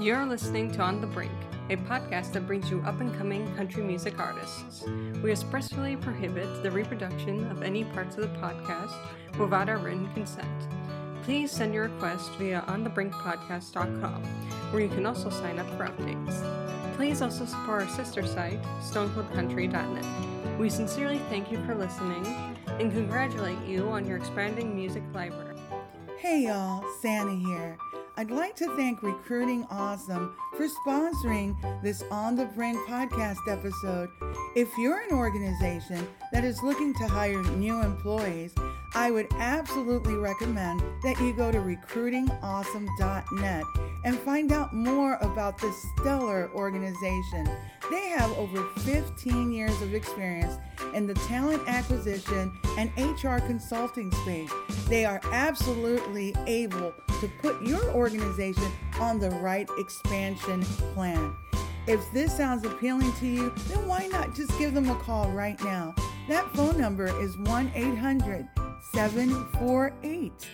You're listening to On the Brink, a podcast that brings you up and coming country music artists. We expressly prohibit the reproduction of any parts of the podcast without our written consent. Please send your request via onthebrinkpodcast.com, where you can also sign up for updates. Please also support our sister site, stonecoldcountry.net. We sincerely thank you for listening and congratulate you on your expanding music library. Hey y'all, Santa here. I'd like to thank Recruiting Awesome for sponsoring this On the Brink podcast episode. If you're an organization that is looking to hire new employees, I would absolutely recommend that you go to recruitingawesome.net and find out more about this stellar organization. They have over 15 years of experience in the talent acquisition and HR consulting space. They are absolutely able to put your organization on the right expansion plan. If this sounds appealing to you, then why not just give them a call right now? That phone number is 1 800 748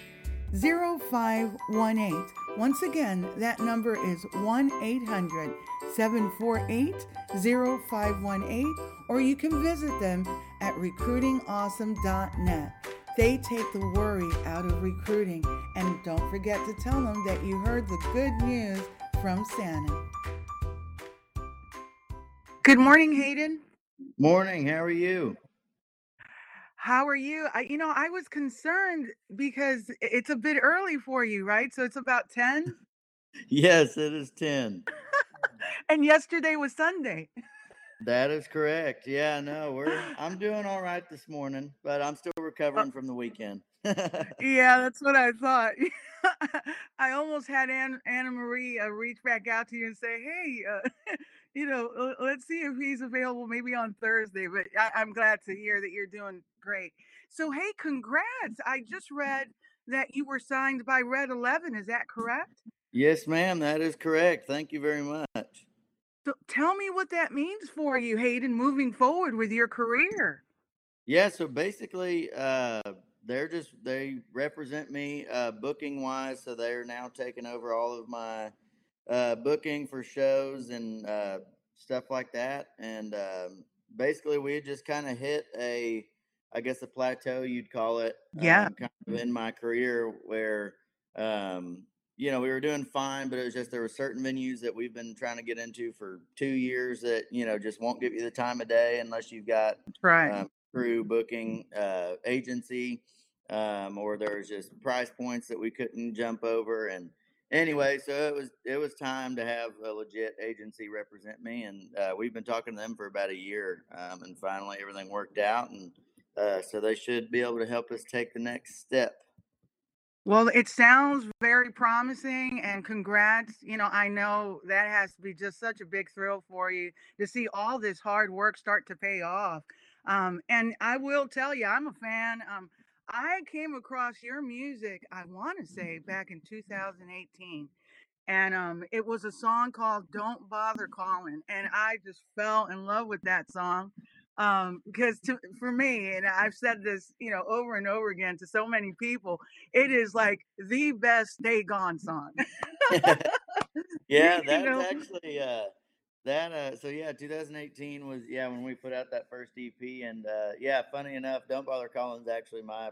0518. Once again, that number is 1 800 748 0518, or you can visit them at recruitingawesome.net. They take the worry out of recruiting. And don't forget to tell them that you heard the good news from Santa. Good morning, Hayden. Morning. How are you? How are you? I, you know, I was concerned because it's a bit early for you, right? So it's about 10. Yes, it is 10. and yesterday was Sunday. That is correct. Yeah, no, we're I'm doing all right this morning, but I'm still Uh recovering from the weekend. Yeah, that's what I thought. I almost had Ann, Anna Marie uh, reach back out to you and say, "Hey, uh, you know, let's see if he's available maybe on Thursday." But I, I'm glad to hear that you're doing great. So, hey, congrats! I just read that you were signed by Red Eleven. Is that correct? Yes, ma'am, that is correct. Thank you very much. So, tell me what that means for you, Hayden, moving forward with your career. Yeah, so basically, uh, they're just they represent me uh, booking wise, so they're now taking over all of my uh, booking for shows and uh, stuff like that. And um, basically, we had just kind of hit a, I guess, a plateau you'd call it, Yeah. um, kind of in my career where, um, you know, we were doing fine, but it was just there were certain venues that we've been trying to get into for two years that you know just won't give you the time of day unless you've got Right. um, through booking uh, agency, um, or there's just price points that we couldn't jump over. And anyway, so it was it was time to have a legit agency represent me, and uh, we've been talking to them for about a year, um, and finally everything worked out, and uh, so they should be able to help us take the next step. Well, it sounds very promising and congrats. You know, I know that has to be just such a big thrill for you to see all this hard work start to pay off. Um, and I will tell you, I'm a fan. Um, I came across your music, I want to say back in 2018. And um, it was a song called Don't Bother Calling. And I just fell in love with that song. Um, because to, for me, and I've said this, you know, over and over again to so many people, it is like the best Stay Gone song. yeah, you that's know, actually uh, that. Uh, so yeah, 2018 was yeah when we put out that first EP, and uh, yeah, funny enough, "Don't Bother Calling" is actually my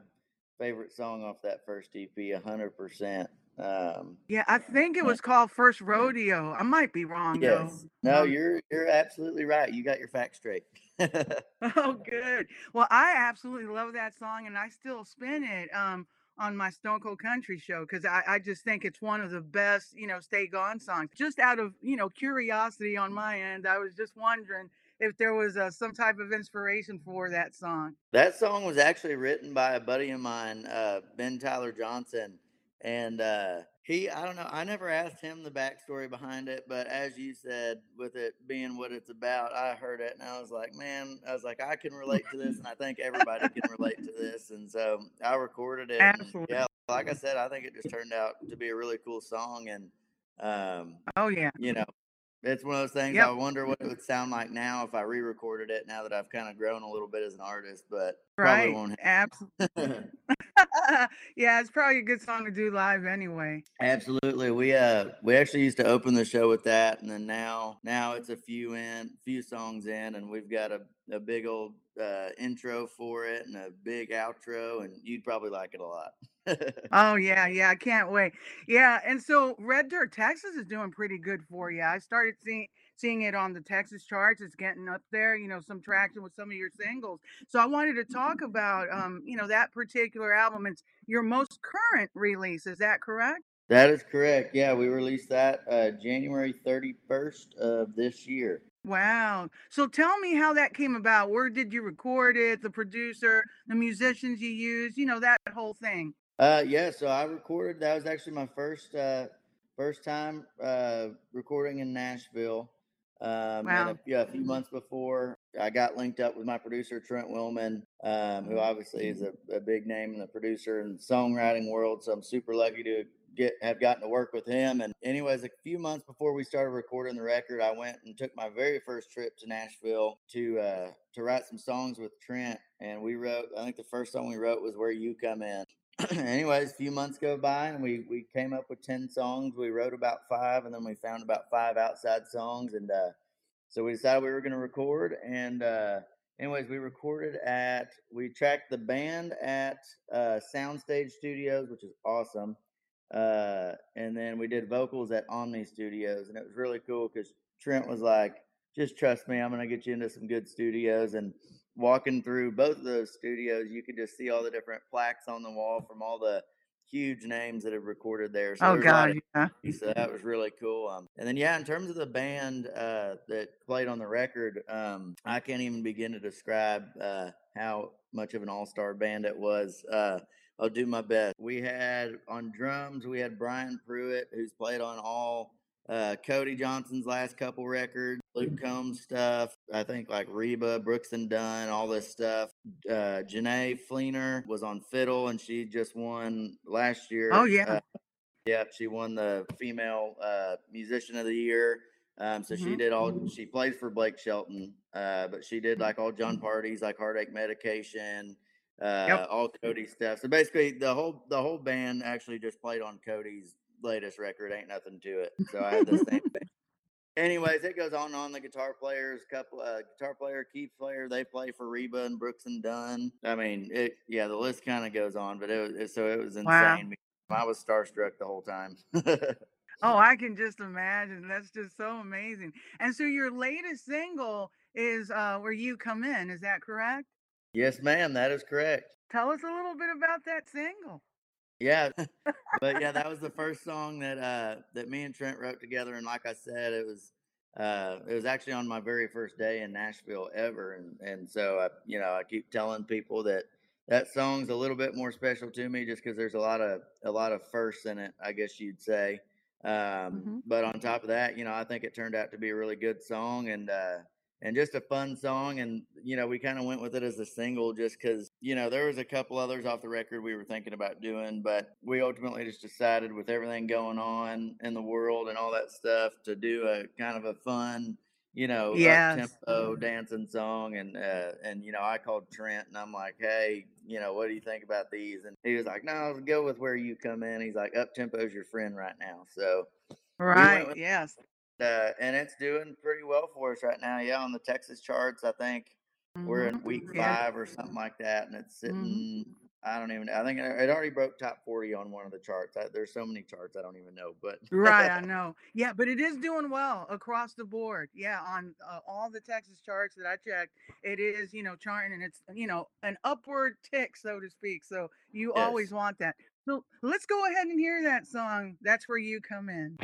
favorite song off that first EP, hundred percent. Um, yeah, I think it was called First Rodeo. I might be wrong though. yes, no, Um, you're you're absolutely right. You got your facts straight. Oh, good. Well, I absolutely love that song, and I still spin it um, on my Stone Cold Country show because I, I just think it's one of the best, you know, Stay Gone songs. Just out of you know curiosity on my end, I was just wondering if there was uh, some type of inspiration for that song. That song was actually written by a buddy of mine, uh, Ben Tyler Johnson, and uh, he I don't know I never asked him the backstory behind it, but as you said, with it being what it's about, I heard it and I was like, man, I was like I can relate to this, and I think everybody can relate to this, and so I recorded it. Absolutely. yeah, like I said, I think it just turned out to be a really cool song, and um, Oh yeah. you know, it's one of those things. Yep. I wonder what it would sound like now if I re-recorded it. Now that I've kind of grown a little bit as an artist, but probably won't. Absolutely. yeah, it's probably a good song to do live anyway. Absolutely. We uh we actually used to open the show with that and then now now it's a few in few songs in and we've got a, a big old uh intro for it and a big outro and you'd probably like it a lot. Oh yeah, yeah, I can't wait. Yeah, and so Red Dirt Texas is doing pretty good for you. I started seeing seeing it on the Texas charts. It's getting up there, you know, some traction with some of your singles. So I wanted to talk about um, you know, that particular album. It's your most current release, is that correct? that is correct. Yeah, we released that uh January 31st of this year. Wow. So tell me how that came about. Where did you record it? The producer, the musicians you used, you know, that whole thing. Uh, yeah. So I recorded. That was actually my first uh, first time uh, recording in Nashville. Um, Wow. a, yeah, a few months before, I got linked up with my producer Trent Willmon, um, who obviously is a, a big name in the producer and songwriting world. So I'm super lucky to get have gotten to work with him. And anyways, a few months before we started recording the record, I went and took my very first trip to Nashville to uh, to write some songs with Trent. And we wrote. I think the first song we wrote was "Where You Come In." anyways, a few months go by and we we came up with ten songs. We wrote about five, and then we found about five outside songs, and uh, so we decided we were going to record. And uh, anyways, we recorded at we tracked the band at uh, Soundstage Studios, which is awesome. Uh, and then we did vocals at Omni Studios, and it was really cool because Trent was like, "Just trust me, I'm going to get you into some good studios." And walking through both of those studios, you could just see all the different plaques on the wall from all the huge names that have recorded there. So Oh God, yeah. so that was really cool. Um, and then yeah, in terms of the band uh, that played on the record, um, I can't even begin to describe uh, how much of an all-star band it was. Uh, I'll do my best. We had on drums, we had Brian Pruitt, who's played on all uh, Cody Johnson's last couple records, Luke Combs stuff. I think like Reba, Brooks and Dunn, all this stuff. Uh, Jenee Fleenor was on fiddle, and she just won last year. Oh yeah. uh, Yep, she won the female uh, musician of the year. Um, so she Mhm. did all. She plays for Blake Shelton, uh, but she did like all Jon Pardi's, like heartache medication, uh, all Cody stuff. So basically, the whole the whole band actually just played on Cody's latest record. Ain't nothing to it. So I had the same thing. Anyways, it goes on and on. The guitar players, couple uh, guitar player, key player, they play for Reba and Brooks and Dunn. I mean, it yeah, the list kind of goes on, but it was it, so it was insane. Wow. I was starstruck the whole time. Oh, I can just imagine. That's just so amazing. And so your latest single is uh where you come in, is that correct? Yes, ma'am, that is correct. Tell us a little bit about that single. Yeah, but yeah, that was the first song that uh that me and Trent wrote together, and like I said, it was uh it was actually on my very first day in Nashville ever, and and so I you know I keep telling people that that song's a little bit more special to me just because there's a lot of a lot of firsts in it, I guess you'd say. Um, Mhm. But on top of that, you know, I think it turned out to be a really good song, and uh, and just a fun song. And you know, we kind of went with it as a single just because you know there was a couple others off the record we were thinking about doing, but we ultimately just decided with everything going on in the world and all that stuff to do a kind of a fun, you know, Yes. tempo dancing song. And uh, and you know, I called Trent and I'm like, hey, you know, what do you think about these? And he was like, no, let's go with where you come in. He's like, up tempo's your friend right now, so Right. with- yes. Uh, and it's doing pretty well for us right now. Yeah, on the Texas charts, I think we're in week Yeah. five or something like that, and it's Mhm. sitting. I don't even. I think it already broke top forty on one of the charts. I, there's so many charts I don't even know, but Right, I know. Yeah, but it is doing well across the board. Yeah, on uh, all the Texas charts that I checked, it is, you know, charting and it's, you know, an upward tick, so to speak. So you always want that. So let's go ahead and hear that song. That's where you come in.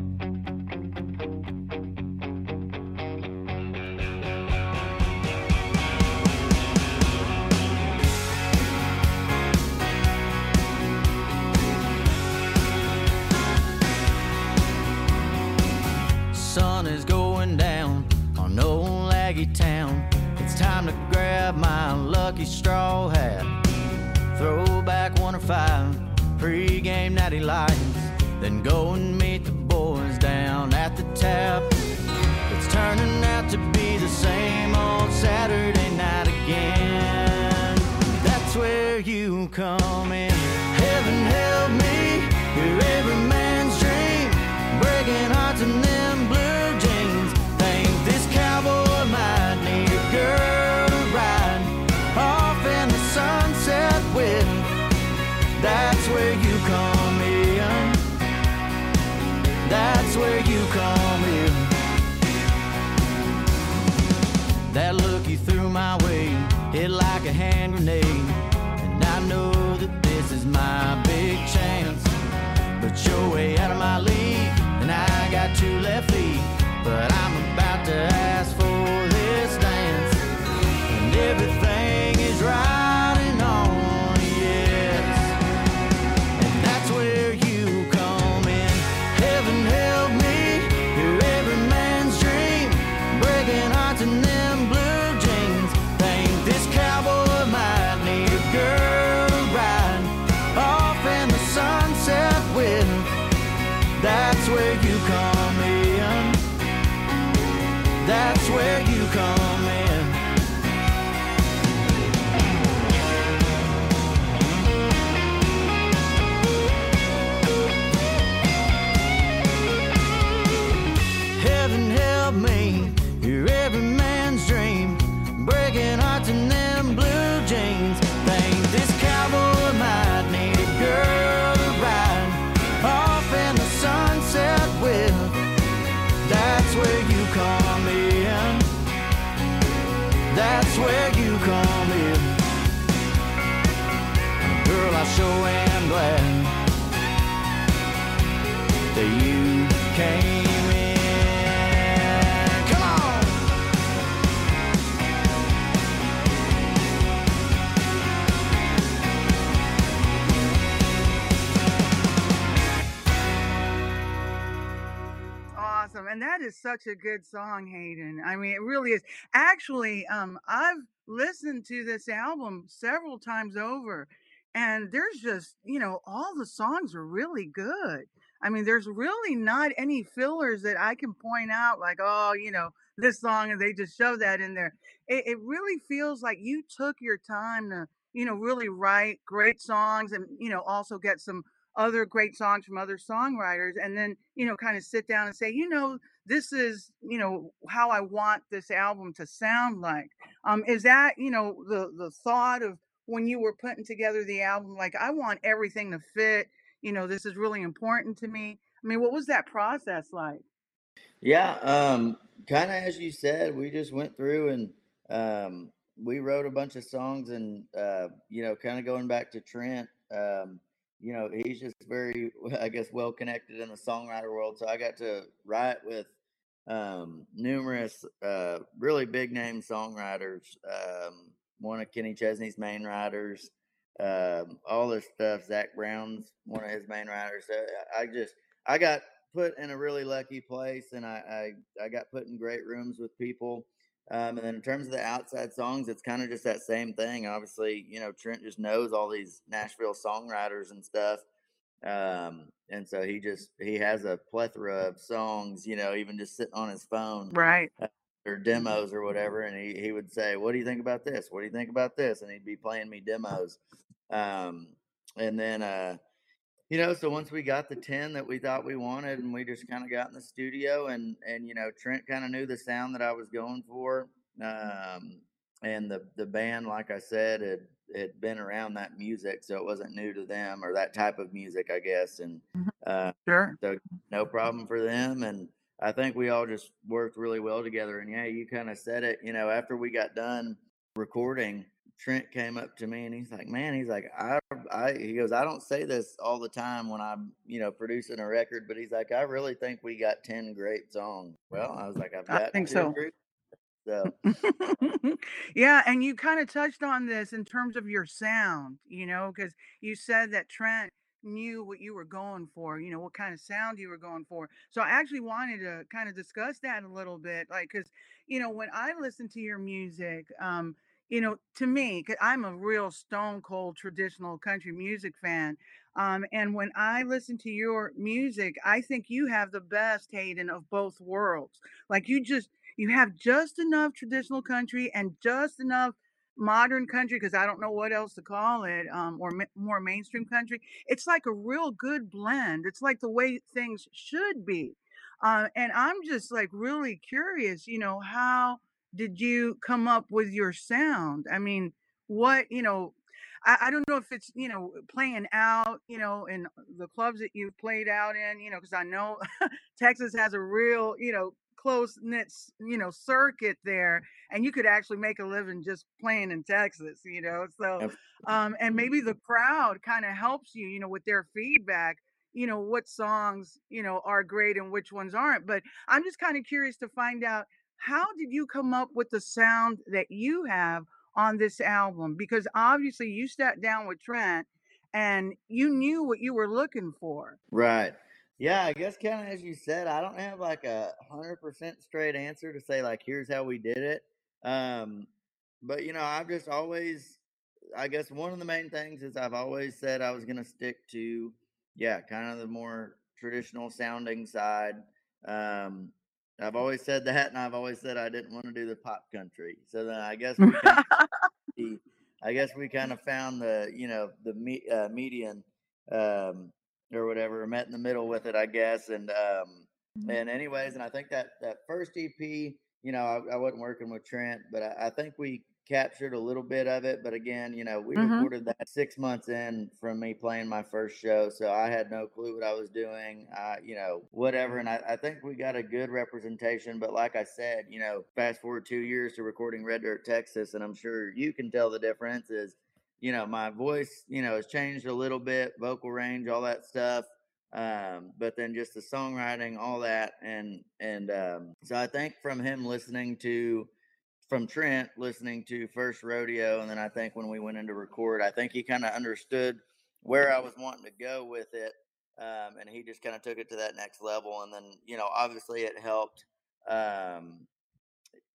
Aggie Town. It's time to grab my lucky straw hat. Throw back one or five pre-game natty lights. Then go and meet the boys down at the tap. It's turning out to be the same old Saturday night again. That's where you come in. Where you come in. That look you threw my way hit like a hand grenade. And I know that this is my big chance. But you're way out of my league, and I got two left feet. But I'm about to ask for this dance. And everything And that is such a good song, Hayden. I mean, it really is. Actually, um, I've listened to this album several times over, and there's just, you know, all the songs are really good. I mean, there's really not any fillers that I can point out, like, oh, you know, this song, and they just shove that in there. It, it really feels like you took your time to, you know, really write great songs and, you know, also get some other great songs from other songwriters and then you know kind of sit down and say you know this is you know how i want this album to sound like. Um is that you know the the thought of when you were putting together the album like i want everything to fit you know this is really important to me. I mean what was that process like? Yeah, um, kind of as you said, we just went through and um, we wrote a bunch of songs, and uh, you know, kind of going back to Trent, um, you know, he's just very, I guess, well connected in the songwriter world. So I got to write with um, numerous uh, really big name songwriters. Um, one of Kenny Chesney's main writers, um, all this stuff. Zac Brown's one of his main writers. I just, I got put in a really lucky place, and I, I, I got put in great rooms with people. Um, and then in terms of the outside songs, it's kind of just that same thing. Obviously, you know, Trent just knows all these Nashville songwriters and stuff. Um, and so he just he has a plethora of songs, you know, even just sitting on his phone right uh, or demos or whatever. And he, he would say, What do you think about this? What do you think about this? And he'd be playing me demos. Um, and then uh you know, so once we got the 10 that we thought we wanted and we just kind of got in the studio and, and, you know, Trent kind of knew the sound that I was going for. Um, and the, the band, like I said, had, had been around that music. So it wasn't new to them or that type of music, I guess. And, uh, sure so no problem for them. And I think we all just worked really well together. And yeah, you kind of said it, you know, after we got done recording, Trent came up to me and he's like, "Man, he's like, I, I, he goes, I don't say this all the time when I'm, you know, producing a record, but he's like, I really think we got ten great songs." Well, I was like, I've I think so. agree. So yeah, and you kind of touched on this in terms of your sound, you know, because you said that Trent knew what you were going for, you know, what kind of sound you were going for. So I actually wanted to kind of discuss that a little bit, like, because, you know, when I listen to your music, um, you know, to me, I'm a real stone cold traditional country music fan. Um, and when I listen to your music, I think you have the best Hayden of both worlds. Like you just you have just enough traditional country and just enough modern country because I don't know what else to call it, um, or ma- more mainstream country. It's like a real good blend. It's like the way things should be. Uh, and I'm just like really curious, you know, how did you come up with your sound? I mean, what, you know, I, I don't know if it's, you know, playing out, you know, in the clubs that you've played out in, you know, because I know Texas has a real, you know, close knit, you know, circuit there, and you could actually make a living just playing in Texas, you know. So, um, and maybe the crowd kind of helps you, you know, with their feedback, you know, what songs, you know, are great and which ones aren't. But I'm just kind of curious to find out how did you come up with the sound that you have on this album? Because obviously you sat down with Trent and you knew what you were looking for. Right. Yeah, I guess kind of as you said, I don't have like a hundred percent straight answer to say like here's how we did it. Um, but you know, I've just always, I guess one of the main things is I've always said I was gonna stick to, yeah, kind of the more traditional sounding side. Um, I've always said that, and I've always said I didn't want to do the pop country. So then I guess we kind of, I guess we kind of found the you know the me, uh, median. Um, or whatever, met in the middle with it, I guess. And um, mm-hmm. and anyways, and I think that that first EP, you know, I, I wasn't working with Trent, but I, I, think we captured a little bit of it. But again, you know, we mm-hmm. recorded that six months in from me playing my first show, so I had no clue what I was doing. I, you know, whatever. And I, I think we got a good representation. But like I said, you know, fast forward two years to recording Red Dirt, Texas, and I'm sure you can tell the difference is you know, my voice, you know, has changed a little bit, vocal range, all that stuff. Um, but then just the songwriting, all that, and and um, so I think from him listening to, from Trent listening to First Rodeo, and then I think when we went into record, I think he kind of understood where I was wanting to go with it, um, and he just kind of took it to that next level. And then you know, obviously, it helped um,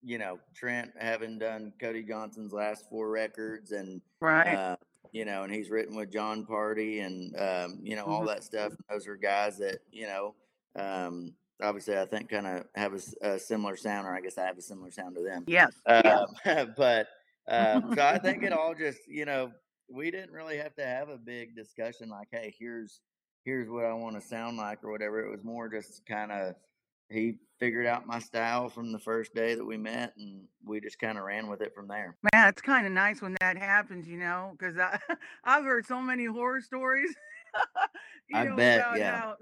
you know Trent having done Cody Johnson's last four records and right. Uh, you know, and he's written with Jon Pardi, and um, you know mm-hmm. all that stuff. Those are guys that you know, um, obviously I think kind of have a, a, similar sound, or I guess I have a similar sound to them. Yes. Um, but um, so I think it all just you know we didn't really have to have a big discussion like, hey, here's here's what I want to sound like or whatever. It was more just kind of he figured out my style from the first day that we met and we just kind of ran with it from there man it's kind of nice when that happens you know because i i've heard so many horror stories i know, bet yeah how,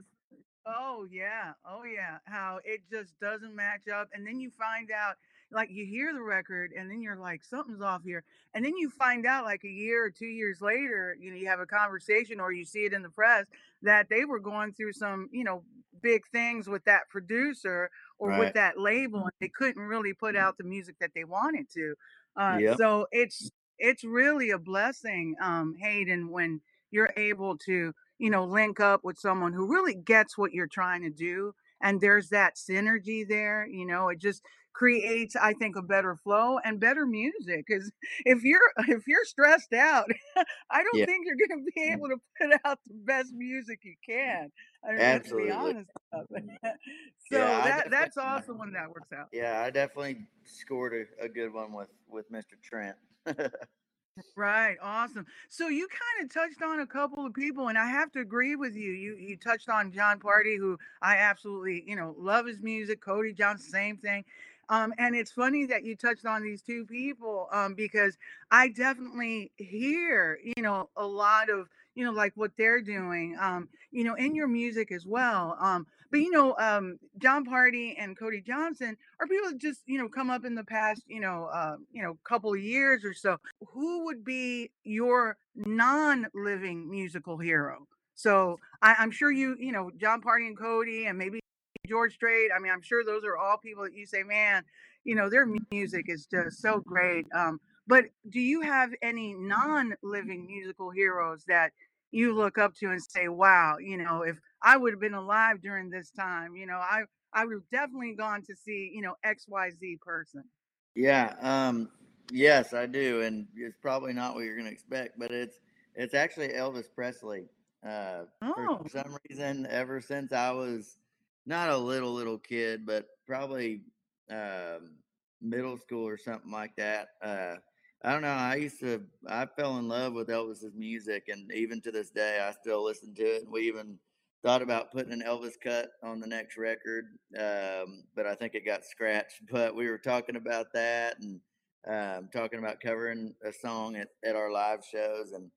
oh yeah oh yeah how it just doesn't match up and then you find out like you hear the record and then you're like something's off here and then you find out like a year or two years later you know you have a conversation or you see it in the press that they were going through some you know big things with that producer or right. with that label and they couldn't really put out the music that they wanted to uh, yep. so it's it's really a blessing um hayden when you're able to you know link up with someone who really gets what you're trying to do and there's that synergy there you know it just creates i think a better flow and better music because if you're if you're stressed out i don't yeah. think you're going to be able to put out the best music you can I mean, Absolutely. let's be honest so yeah, that that's awesome when that works out yeah i definitely scored a, a good one with with mr trent Right, awesome. So you kind of touched on a couple of people, and I have to agree with you. You you touched on Jon Pardi, who I absolutely, you know, love his music. Cody Johnson, same thing. Um, and it's funny that you touched on these two people um, because I definitely hear, you know, a lot of, you know, like what they're doing, um, you know, in your music as well. Um, but you know, um, Jon Pardi and Cody Johnson are people that just, you know, come up in the past, you know, uh, you know, couple of years or so. Who would be your non-living musical hero? So I, I'm sure you, you know, Jon Pardi and Cody, and maybe George Strait. I mean, I'm sure those are all people that you say, man, you know, their music is just so great. Um, but do you have any non-living musical heroes that you look up to and say, wow, you know, if I would have been alive during this time, you know, I I would have definitely gone to see, you know, XYZ person. Yeah. Um, Yes, I do, and it's probably not what you're going to expect, but it's it's actually Elvis Presley. Uh, Oh, for some reason, ever since I was not a little little kid, but probably um, middle school or something like that. Uh, I don't know. I used to. I fell in love with Elvis's music, and even to this day, I still listen to it. And we even thought about putting an Elvis cut on the next record, um, but I think it got scratched. But we were talking about that and um, talking about covering a song at, at our live shows, and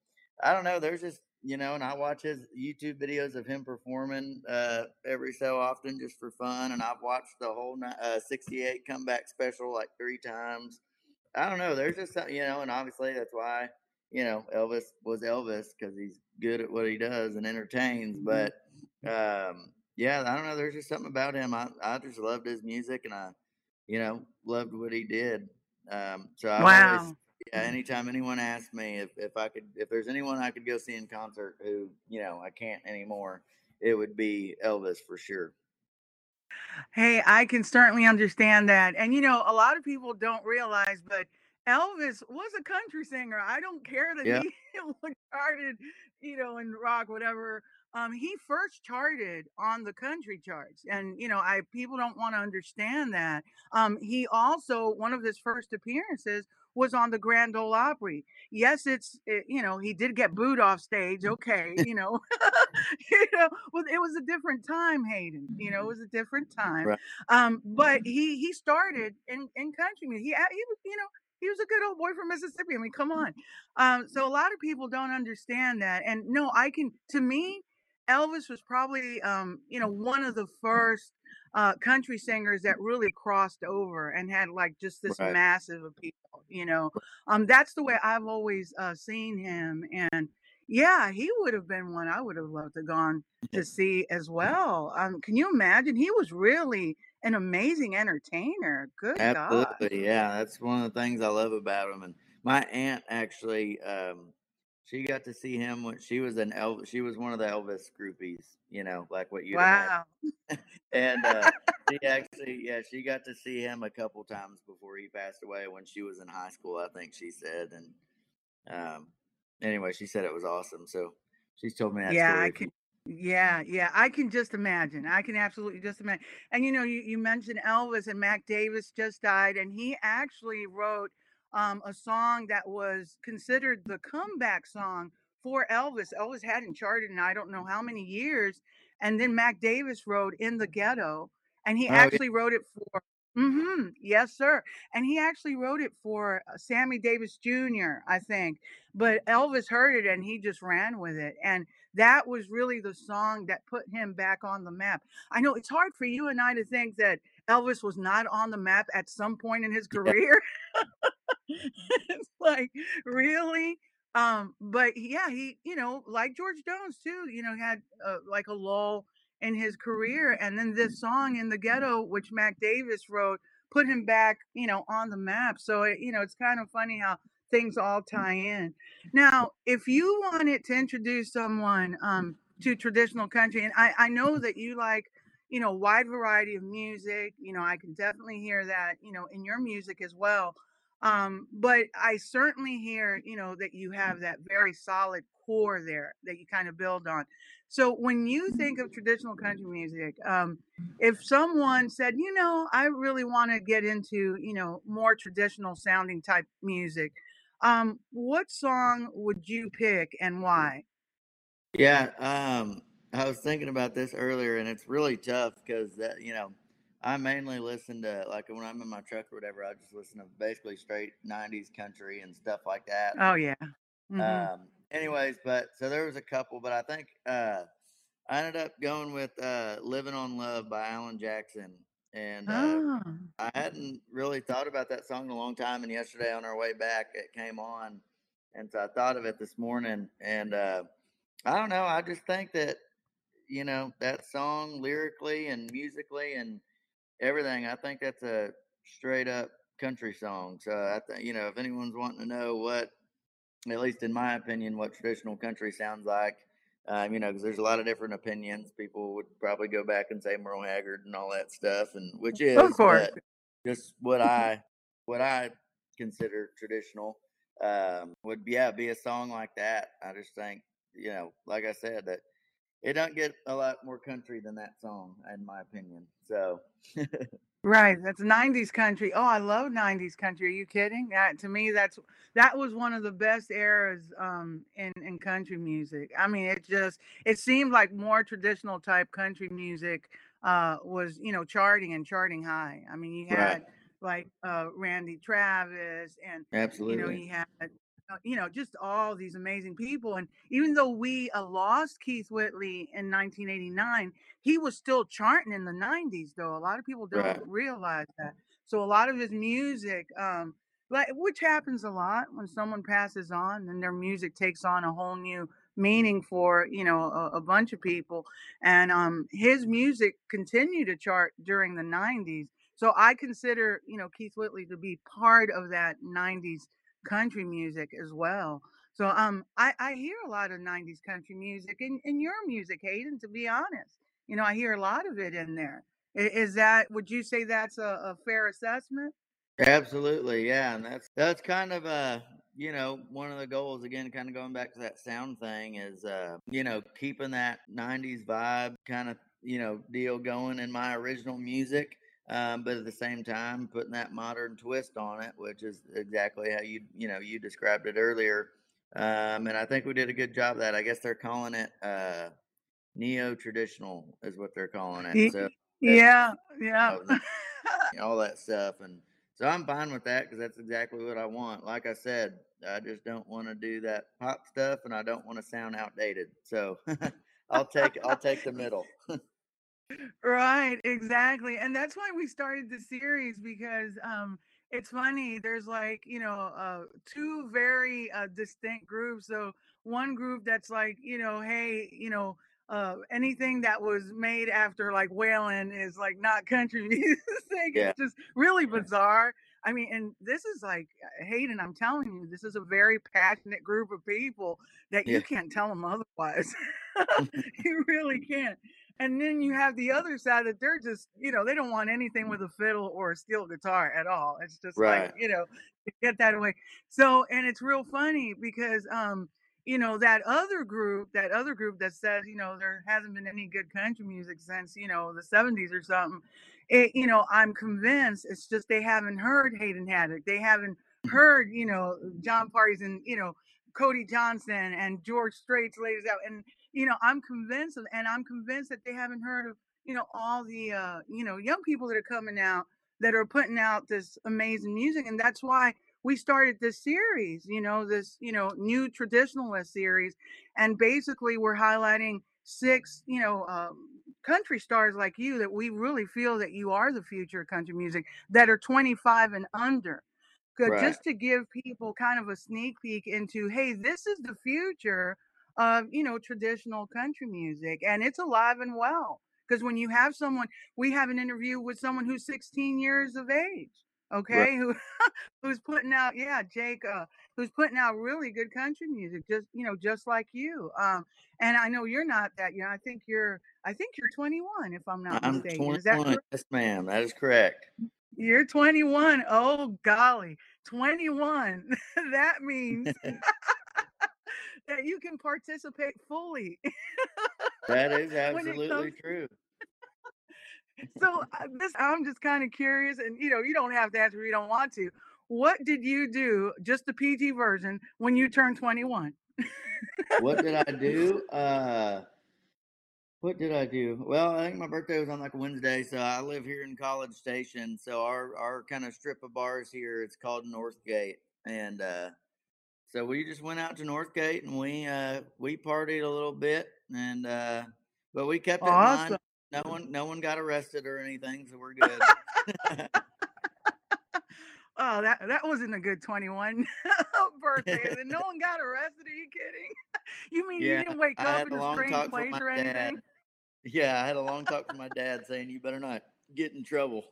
I don't know. There's just you know, and I watch his YouTube videos of him performing uh, every so often just for fun. And I've watched the whole uh, 68 comeback special like three times. I don't know. There's just something, you know, and obviously that's why, you know, Elvis was Elvis because he's good at what he does and entertains. But um, yeah, I don't know. There's just something about him. I, I just loved his music and I, you know, loved what he did. Um, so I always yeah, anytime anyone asks me if, if I could, if there's anyone I could go see in concert who, you know, I can't anymore, it would be Elvis for sure. Hey, I can certainly understand that. And you know, a lot of people don't realize, but Elvis was a country singer. I don't care that Yeah, he charted, you know, in rock, whatever. Um, he first charted on the country charts, and you know, I people don't want to understand that. Um, he also one of his first appearances was on the Grand Ole Opry. Yes, it's it, you know he did get booed off stage. Okay, you know, you know, well, it was a different time, Hayden. You know, it was a different time. right. Um, but he he started in in country music. He he was you know he was a good old boy from Mississippi. I mean, come on. Um, so a lot of people don't understand that. And no, I can. To me, Elvis was probably um you know one of the first uh country singers that really crossed over and had like just this Right. massive appeal. You know, um, that's the way I've always uh seen him and. Yeah, he would have been one I would have loved to gone to see as well. Um, can you imagine? He was really an amazing entertainer. Good God. Absolutely. Yeah, that's one of the things I love about him. And my aunt actually, um, she got to see him when she was an Elvis. She was one of the Elvis groupies, you know, like what you'd. Wow. And uh, she actually, yeah, she got to see him a couple times before he passed away when she was in high school, I think she said. And um, anyway, she said it was awesome. So she's told me that Yeah, story. I can. Yeah, yeah, I can just imagine. I can absolutely just imagine. And you know, you, you mentioned Elvis and Mac Davis just died, and he actually wrote um, a song that was considered the comeback song for Elvis. Elvis hadn't charted in I don't know how many years, and then Mac Davis wrote "In the Ghetto," and he Oh, yeah. actually wrote it for. Mm-hmm. Yes, sir. And he actually wrote it for uh, Sammy Davis Jr., I think. But Elvis heard it and he just ran with it. And that was really the song that put him back on the map. I know it's hard for you and I to think that Elvis was not on the map at some point in his Yeah. career. It's like, really? Um, but yeah, he, you know, like George Jones too, you know, had uh, like a lull in his career. And then this song in the ghetto, which Mac Davis wrote, put him back, you know, on the map. So, it, you know, it's kind of funny how things all tie in. Now, if you wanted to introduce someone um, to traditional country, and I, I know that you like, you know, wide variety of music. You know, I can definitely hear that, you know, in your music as well. Um, but I certainly hear, you know, that you have that very solid core there that you kind of build on. So when you think of traditional country music, um, if someone said, you know, I really want to get into, you know, more traditional sounding type music, um, what song would you pick and why? Yeah, um, I was thinking about this earlier, and it's really tough because that you know, I mainly listen to like when I'm in my truck or whatever, I just listen to basically straight '90s country and stuff like that. Oh yeah. hmm Um, anyways, but so there was a couple, but I think uh, I ended up going with uh, "Living on Love" by Alan Jackson, and uh, Oh. I hadn't really thought about that song in a long time. And yesterday on our way back, it came on, and so I thought of it this morning, and uh, I don't know. I just think that you know that song lyrically and musically and everything. I think that's a straight up country song. So I think you know if anyone's wanting to know what, at least in my opinion, what traditional country sounds like. Um, you know, because there's a lot of different opinions. People would probably go back and say Merle Haggard and all that stuff, and which is Of course. just what I what I consider traditional um, would yeah be a song like that. I just think you know, like I said, that it don't get a lot more country than that song, in my opinion. So. right, that's '90s country. Oh, I love '90s country. Are you kidding? That to me, that's that was one of the best eras um, in in country music. I mean, it just it seemed like more traditional type country music uh, was you know charting and charting high. I mean, you had. Right like uh, Randy Travis and absolutely, you know, he had you know just all these amazing people. And even though we uh, lost Keith Whitley in 1989, he was still charting in the 90s. Though a lot of people don't right. realize that. So a lot of his music, um, like which happens a lot when someone passes on and their music takes on a whole new meaning for you know a, a, bunch of people and um his music continued to chart during the 90s so I consider, you know, Keith Whitley to be part of that 90s country music as well. So um I, I hear a lot of 90s country music in, in your music, Hayden, to be honest. You know, I hear a lot of it in there. Is that would you say that's a, a fair assessment? Absolutely, yeah. And that's that's kind of uh you know, one of the goals again, kind of going back to that sound thing is uh, you know, keeping that nineties vibe kind of, you know, deal going in my original music um, but at the same time putting that modern twist on it, which is exactly how you you know you described it earlier. Um, and I think we did a good job of that. I guess they're calling it uh, neo traditional is what they're calling it. So yeah, yeah, all that stuff, and so I'm fine with that because that's exactly what I want. Like I said, I just don't want to do that pop stuff, and I don't want to sound outdated. So I'll take I'll take the middle. Right, exactly. And that's why we started the series because um it's funny, there's like, you know, uh two very uh distinct groups. So one group that's like, you know, hey, you know, uh anything that was made after like Waylon is like not country music. Yeah. It's just really bizarre. I mean, and this is like uh, Hayden, I'm telling you, this is a very passionate group of people that Yeah. you can't tell them otherwise. you really can't. And then you have the other side that they're just, you know, they don't want anything with a fiddle or a steel guitar at all. It's just like, you know, get that away. So, and it's real funny because, um, you know, that other group, that other group that says, you know, there hasn't been any good country music since, you know, the 70s or something. It, you know, I'm convinced it's just they haven't heard Hayden Haddock. They haven't heard, you know, Jon Pardi's and, you know, Cody Johnson and George Strait's ladies out. And you know, I'm convinced of, and I'm convinced that they haven't heard of, you know, all the, uh, you know, young people that are coming out that are putting out this amazing music. And that's why we started this series, you know, this, you know, new traditionalist series. And basically we're highlighting six, you know, um, country stars like you that we really feel that you are the future of country music that are 25 and under. Good, Right. just to give people kind of a sneak peek into, hey, this is the future of you know traditional country music and it's alive and well because when you have someone we have an interview with someone who's 16 years of age Right. okay who who's putting out yeah jake uh who's putting out really good country music just you know just like you um and i know you're not that You know, i think you're i think you're 21 if i'm not I'm mistaken is that 21. correct Yes, ma'am. That is correct. you're 21 oh golly 21 that means that you can participate fully That is absolutely true. so uh, this i'm just kind of curious and you know you don't have to answer if you don't want to what did you do just the pg version when you turned 21 What did I do? Uh, what did I do? Well, I think my birthday was on like a Wednesday, so I live here in College Station. So our our kind of strip of bars here, it's called Northgate, and uh, so we just went out to Northgate and we uh, we partied a little bit, and uh, but we kept it in line. No one no one got arrested or anything, so we're good. oh that that wasn't a good 21 birthday and no one got arrested are you kidding you mean you didn't wake up in a strange place my or dad. anything Yeah, I had a long talk with my dad saying you better not get in trouble.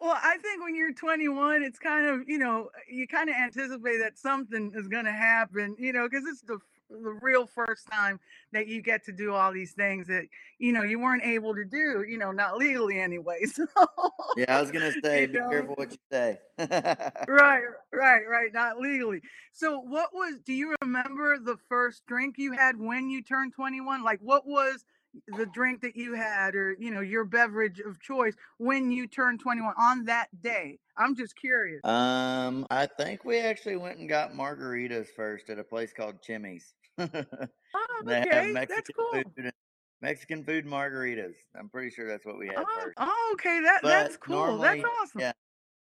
Well, I think when you're 21, it's kind of, you know, uh, you kind of anticipate that something is going to happen, you know, because it's the the real first time that you get to do all these things that you know you weren't able to do, you know, not legally anyway. So Yeah, I was gonna say, be know, careful what you say. right, right, right, not legally. So what was do you remember the first drink you had when you turned 21? Like what was the drink that you had or you know your beverage of choice when you turned 21 on that day? I'm just curious. Um, I think we actually went and got margaritas first at a place called Chimy's. Oh, okay, that's cool. food Mexican food margaritas. I'm pretty sure that's what we had Oh, first. oh, okay, that that's cool. That's awesome. yeah,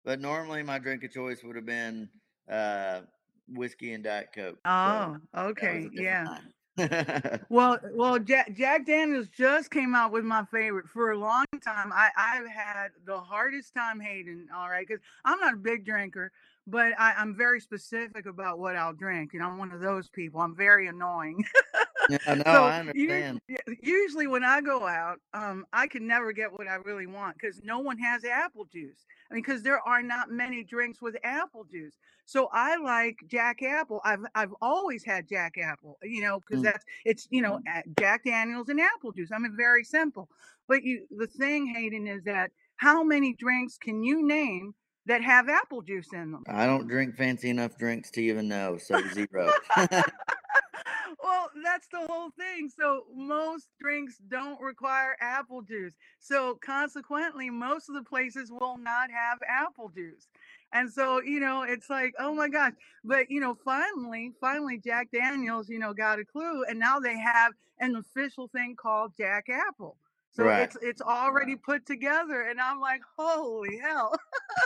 but normally my drink of choice would have been uh whiskey and Diet Coke. Oh, was okay, yeah. time. Well, well, Jack, Jack Daniels just came out with my favorite for a long time. I I've had the hardest time hating. All right, because I'm not a big drinker, but I, I'm very specific about what I'll drink. Know, I'm one of those people. I'm very annoying. Yeah, no, so I usually, understand. usually when I go out, um, I can never get what I really want because no one has apple juice. I mean, because there are not many drinks with apple juice. So I like Jack Apple. I've I've always had Jack Apple. You know, because Mm. that's it's you know a- Jack Daniels and apple juice. I mean, very simple. But you, the thing, Hayden, is that how many drinks can you name that have apple juice in them? I don't drink fancy enough drinks to even know, so zero. well, that's the whole thing. So most drinks don't require apple juice. So consequently, most of the places will not have apple juice. And so, you know, it's like, oh my gosh. But you know, finally, finally Jack Daniels, you know, got a clue and now they have an official thing called Jack Apple. So Right. it's it's already put together and I'm like, holy hell,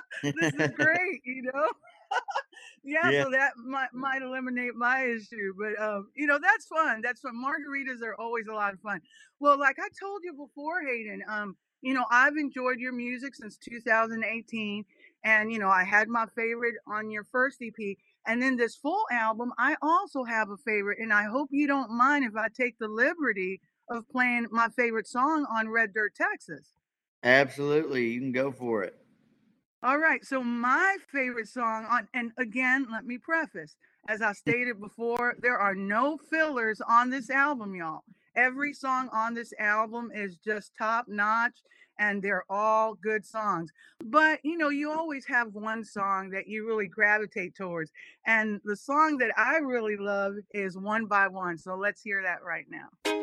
this is great, you know? yeah, Yeah. so that might might eliminate my issue, but um, you know that's fun. That's fun. Margaritas are always a lot of fun. Well, like I told you before, Hayden, um, you know I've enjoyed your music since 2018, and you know I had my favorite on your first EP, and then this full album. I also have a favorite, and I hope you don't mind if I take the liberty of playing my favorite song on Red Dirt, Texas. Absolutely, you can go for it. All right. So my favorite song on and again, let me preface, as I stated before, there are no fillers on this album, y'all. Every song on this album is just top notch and they're all good songs. But, you know, you always have one song that you really gravitate towards. And the song that I really love is One by One. So let's hear that right now.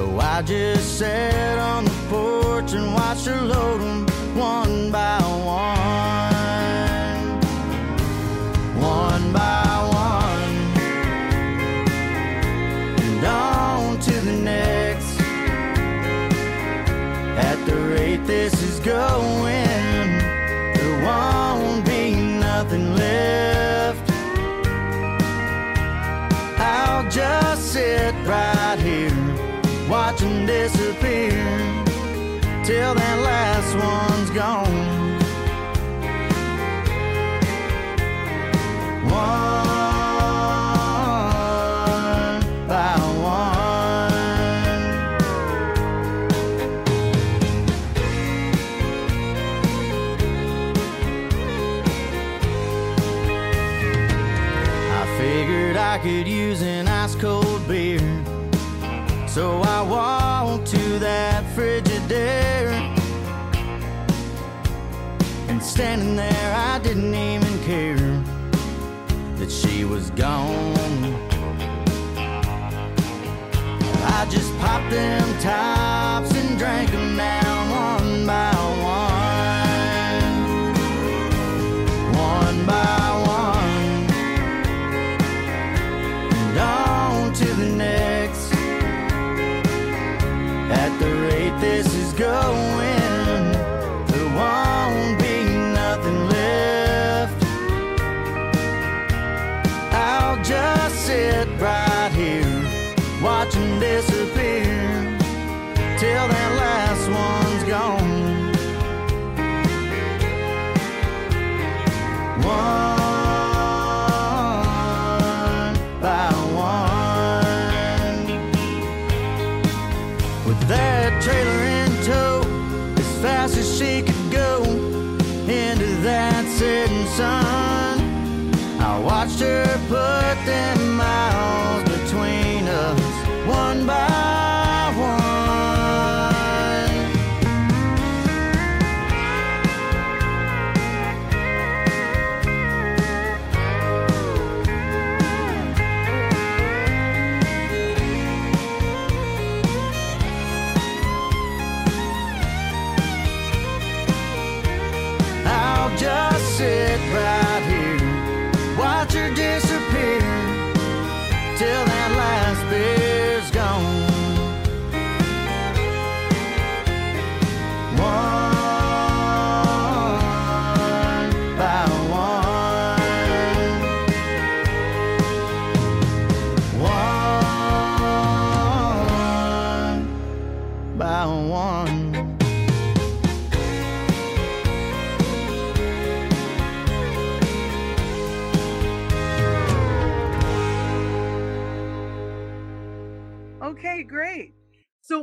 So I just sat on the porch and watched her load 'em one by one, one by one and on to the next. At the rate this is going, there won't be nothing left. I'll just sit right them disappear till that last one's gone. One standing there, I didn't even care that she was gone. I just popped them tops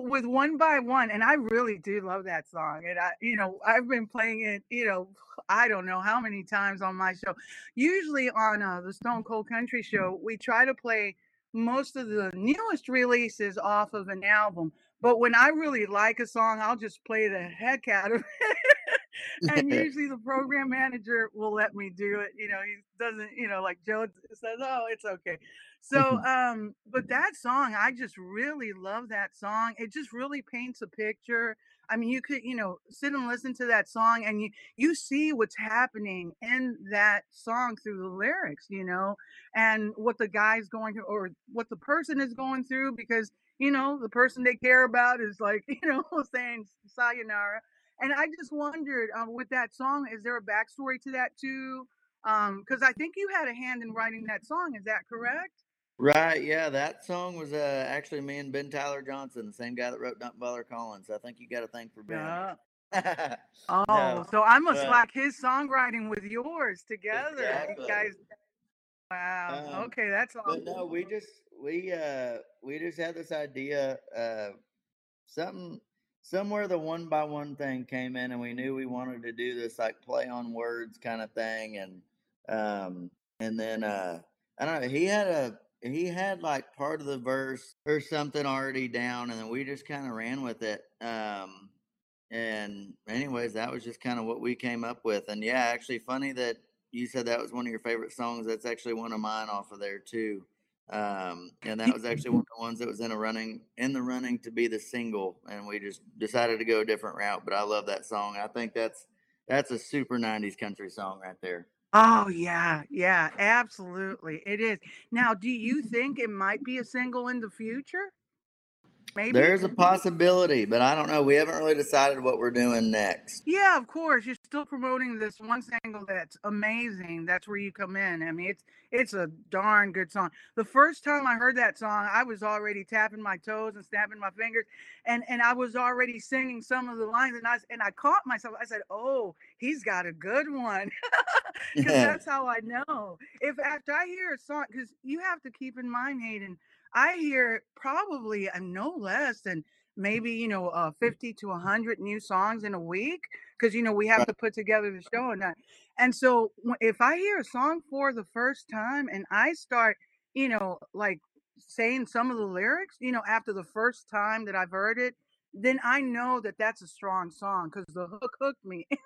with one by one, and I really do love that song. And I, you know, I've been playing it, you know, I don't know how many times on my show. Usually on uh, the Stone Cold Country Show, we try to play most of the newest releases off of an album. But when I really like a song, I'll just play the heck out of it. and usually the program manager will let me do it. You know, he doesn't, you know, like Joe says, oh, it's okay. So, um, but that song, I just really love that song. It just really paints a picture. I mean, you could, you know, sit and listen to that song and you you see what's happening in that song through the lyrics, you know, and what the guy's going through or what the person is going through because, you know, the person they care about is like, you know, saying sayonara. And I just wondered, um, with that song, is there a backstory to that too? Um, because I think you had a hand in writing that song. Is that correct? Right, yeah, that song was uh, actually me and Ben Tyler Johnson, the same guy that wrote Don't Bother Calling. I think you got to thank for Ben. Yeah. Oh, No, so I must but like his songwriting with yours together. You guys, wow. Um, Okay, that's but no, we just we uh we just had this idea. Uh, something somewhere the one by one thing came in, and we knew we wanted to do this like play on words kind of thing, and um and then uh I don't know. He had a he had like part of the verse or something already down, and then we just kind of ran with it. Um, and anyways, that was just kind of what we came up with. And yeah, actually, funny that you said that was one of your favorite songs. That's actually one of mine off of there too. Um, and that was actually one of the ones that was in a running in the running to be the single, and we just decided to go a different route. But I love that song. I think that's that's a super '90s country song right there. Oh yeah, yeah, mm. absolutely. It is. Now, do you think it might be a single in the future? Maybe. There's a possibility, but I don't know. We haven't really decided what we're doing next. Yeah, of course. You're still promoting this one single that's amazing. That's where you come in. I mean, it's it's a darn good song. The first time I heard that song, I was already tapping my toes and snapping my fingers, and and I was already singing some of the lines, and I and I caught myself. I said, "Oh, he's got a good one," because Yeah, that's how I know. If after I hear a song, because you have to keep in mind, Hayden, I hear probably uh, no less than maybe you know uh, 50 to 100 new songs in a week because you know we have to put together the show and that and so if i hear a song for the first time and i start you know like saying some of the lyrics you know after the first time that i've heard it then i know that that's a strong song because the hook hooked me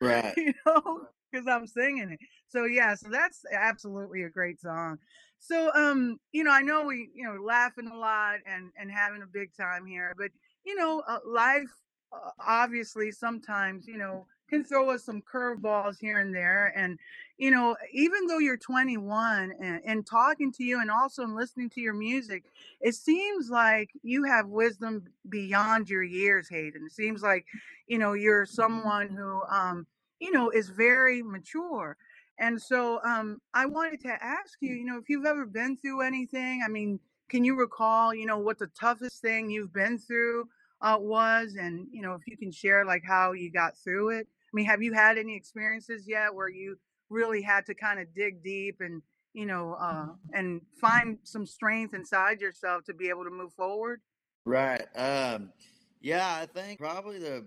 Right. you know, because I'm singing it. So yeah, so that's absolutely a great song. So um, you know, I know we, you know, laughing a lot and and having a big time here, but you know, uh, life uh, obviously sometimes, you know, can throw us some curveballs here and there and you know, even though you're 21 and, and talking to you and also in listening to your music, it seems like you have wisdom beyond your years, Hayden. It seems like, you know, you're someone who um you know, is very mature. And so um, I wanted to ask you, you know, if you've ever been through anything. I mean, can you recall, you know, what the toughest thing you've been through uh, was, and you know, if you can share like how you got through it. I mean, have you had any experiences yet where you really had to kind of dig deep and you know uh, and find some strength inside yourself to be able to move forward? Right. Um, yeah, I think probably the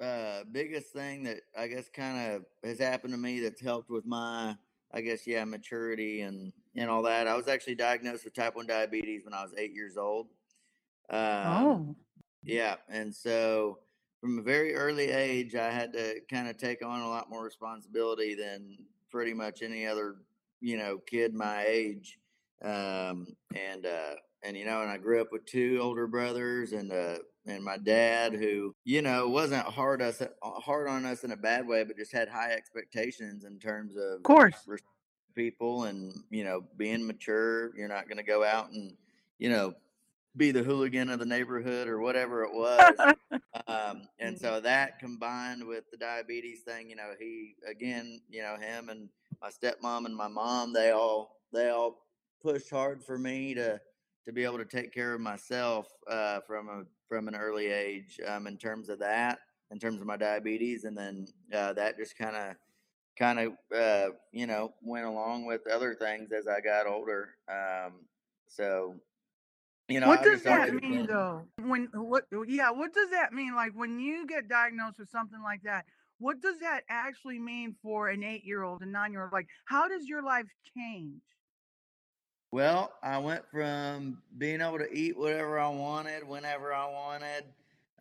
uh, biggest thing that I guess kind of has happened to me that's helped with my, I guess, yeah, maturity and and all that. I was actually diagnosed with type one diabetes when I was eight years old. Um, Oh, yeah, and so from a very early age, I had to kind of take on a lot more responsibility than pretty much any other, you know, kid my age. Um, and uh, and you know, and I grew up with two older brothers and uh, and my dad, who you know wasn't hard us hard on us in a bad way, but just had high expectations in terms of of course. people and you know being mature. You're not going to go out and you know be the hooligan of the neighborhood or whatever it was. Um, and so that combined with the diabetes thing, you know, he again, you know, him and my stepmom and my mom, they all they all pushed hard for me to to be able to take care of myself uh, from a from an early age um, in terms of that, in terms of my diabetes, and then uh, that just kind of kind of uh, you know went along with other things as I got older. Um, so you know, What does that mean been though? When what yeah, what does that mean? Like when you get diagnosed with something like that, what does that actually mean for an eight year old, a nine year old? Like how does your life change? Well, I went from being able to eat whatever I wanted, whenever I wanted,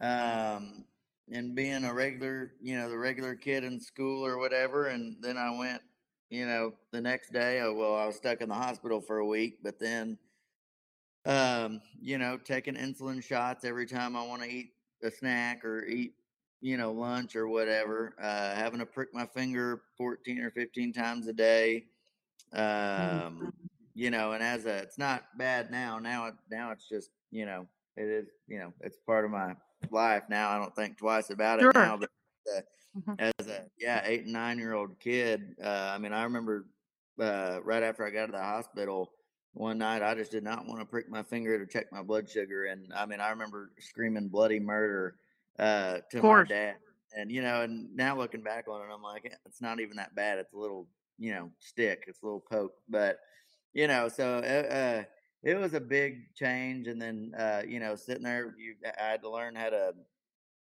um, and being a regular, you know, the regular kid in school or whatever. And then I went, you know, the next day, oh, well, I was stuck in the hospital for a week, but then, um, you know, taking insulin shots every time I want to eat a snack or eat, you know, lunch or whatever, uh, having to prick my finger 14 or 15 times a day. Mm. Um, you know, and as a, it's not bad now. Now, it, now it's just, you know, it is, you know, it's part of my life now. I don't think twice about it Sure. now. But uh, as a yeah eight and nine year old kid, uh, I mean, I remember uh, right after I got to the hospital one night, I just did not want to prick my finger to check my blood sugar, and I mean, I remember screaming bloody murder uh, to my dad. And you know, and now looking back on it, I'm like, "Eh, it's not even that bad. It's a little, you know, stick. It's a little poke, but you know, so uh, uh, it was a big change. And then, uh, you know, sitting there, you I had to learn how to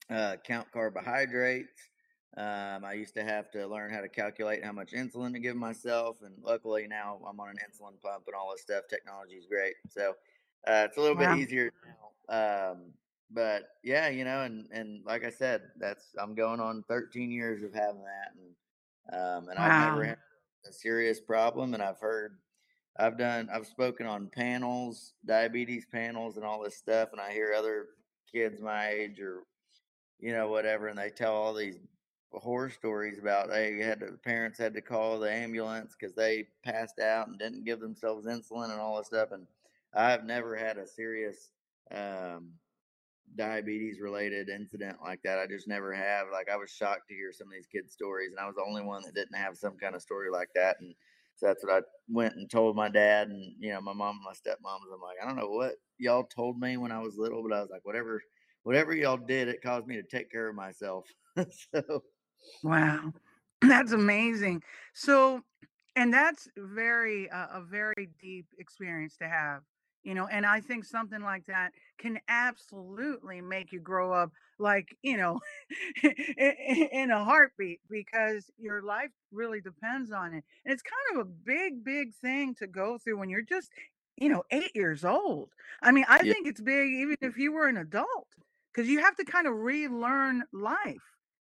uh, count carbohydrates. Um, I used to have to learn how to calculate how much insulin to give myself, and luckily now I'm on an insulin pump and all this stuff. Technology is great, so uh, it's a little bit easier now. Um, but yeah, you know, and and like I said, that's I'm going on 13 years of having that, and um, and I've never had a serious problem, and I've heard. I've done. I've spoken on panels, diabetes panels, and all this stuff, and I hear other kids my age or you know, whatever, and they tell all these horror stories about they had to, parents had to call the ambulance because they passed out and didn't give themselves insulin and all this stuff. And I've never had a serious um, diabetes related incident like that. I just never have. Like I was shocked to hear some of these kids' stories, and I was the only one that didn't have some kind of story like that. And so that's what I went and told my dad and you know my mom and my stepmoms. I'm like, I don't know what y'all told me when I was little, but I was like, whatever, whatever y'all did, it caused me to take care of myself. so Wow. That's amazing. So, and that's very uh, a very deep experience to have, you know, and I think something like that can absolutely make you grow up like, you know, in a heartbeat because your life really depends on it. And it's kind of a big, big thing to go through when you're just, you know, eight years old. I mean, I yeah, think it's big even if you were an adult because you have to kind of relearn life.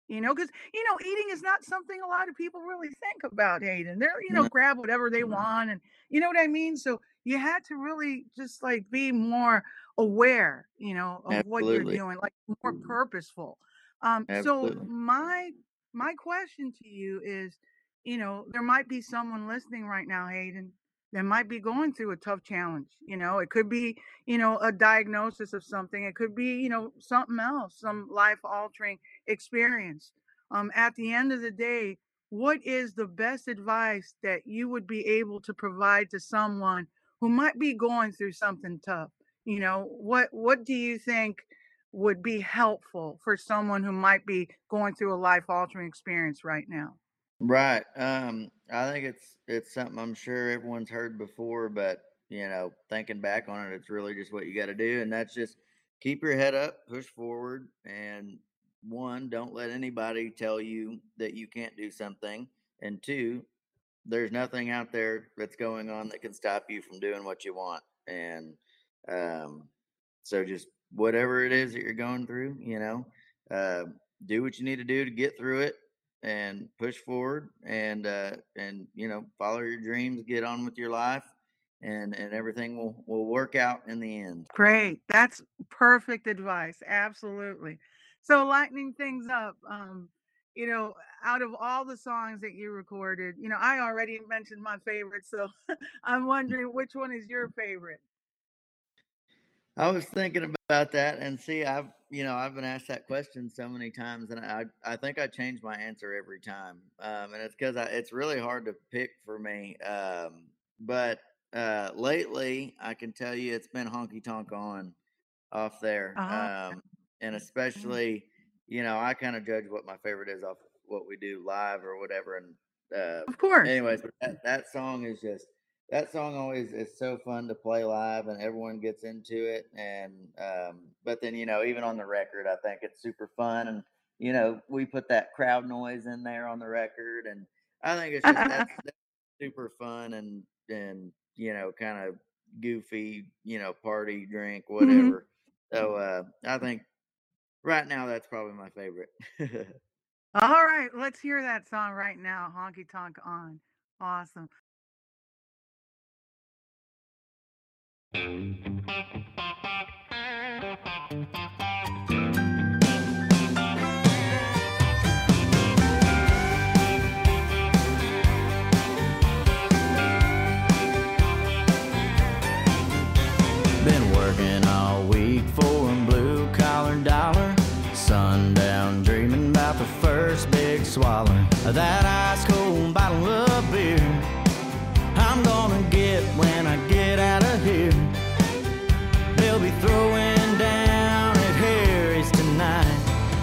You know, because you know, eating is not something a lot of people really think about, Hayden. They're, you know, no, grab whatever they want and you know what I mean? So you had to really just like be more aware, you know, of what you're doing, like more purposeful. Um, so my my question to you is, you know, there might be someone listening right now, Hayden, that might be going through a tough challenge. You know, it could be, you know, a diagnosis of something. It could be, you know, something else, some life altering experience. Um, at the end of the day, what is the best advice that you would be able to provide to someone who might be going through something tough? You know, what what do you think would be helpful for someone who might be going through a life altering experience right now? Right. Um, I think it's it's something I'm sure everyone's heard before, but you know, thinking back on it, it's really just what you got to do, and that's just keep your head up, push forward, and one, don't let anybody tell you that you can't do something, and two, there's nothing out there that's going on that can stop you from doing what you want, and um, so just whatever it is that you're going through, you know, uh, do what you need to do to get through it and push forward and uh, and you know follow your dreams, get on with your life, and and everything will will work out in the end. Great, that's perfect advice. Absolutely. So lightening things up, um, you know, out of all the songs that you recorded, you know, I already mentioned my favorite, so I'm wondering which one is your favorite. I was thinking about that, and see, I've you know I've been asked that question so many times, and I I think I change my answer every time, um, and it's because it's really hard to pick for me. Um, but uh, lately, I can tell you it's been honky tonk on off there, Uh-huh. um, and Mm. especially you know I kind of judge what my favorite is off what we do live or whatever, and uh, Of course. anyways, but that that song is just that song always is so fun to play live and everyone gets into it and um, but then you know even on the record i think it's super fun and you know we put that crowd noise in there on the record and i think it's just that's, that's super fun and and you know kind of goofy you know party drink Mhm. whatever so uh i think right now that's probably my favorite All right, let's hear that song right now. Honky Tonk on. Awesome. First big swallow of that ice cold bottle of beer. I'm gonna get when I get out of here. They'll be throwing down at Harry's tonight.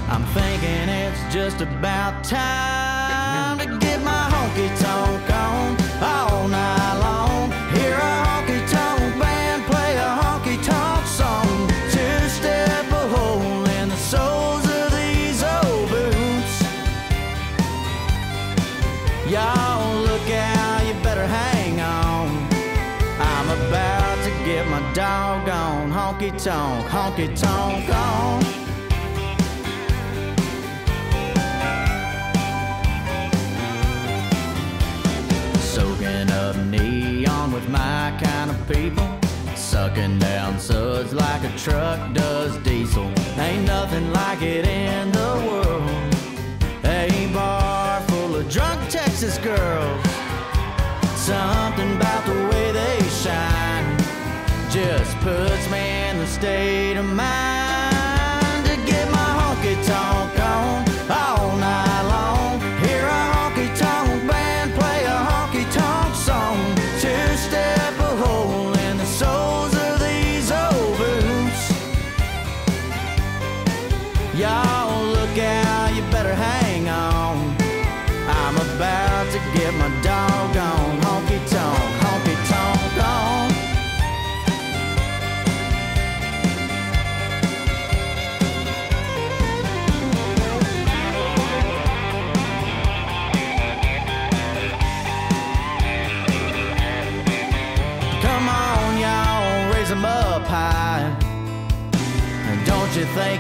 I'm thinking it's just about time Sucking down suds like a truck does diesel. Ain't nothing like it in the world. A bar full of drunk Texas girls. Something about the way they shine just puts me in the state of mind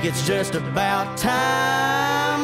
it's just about time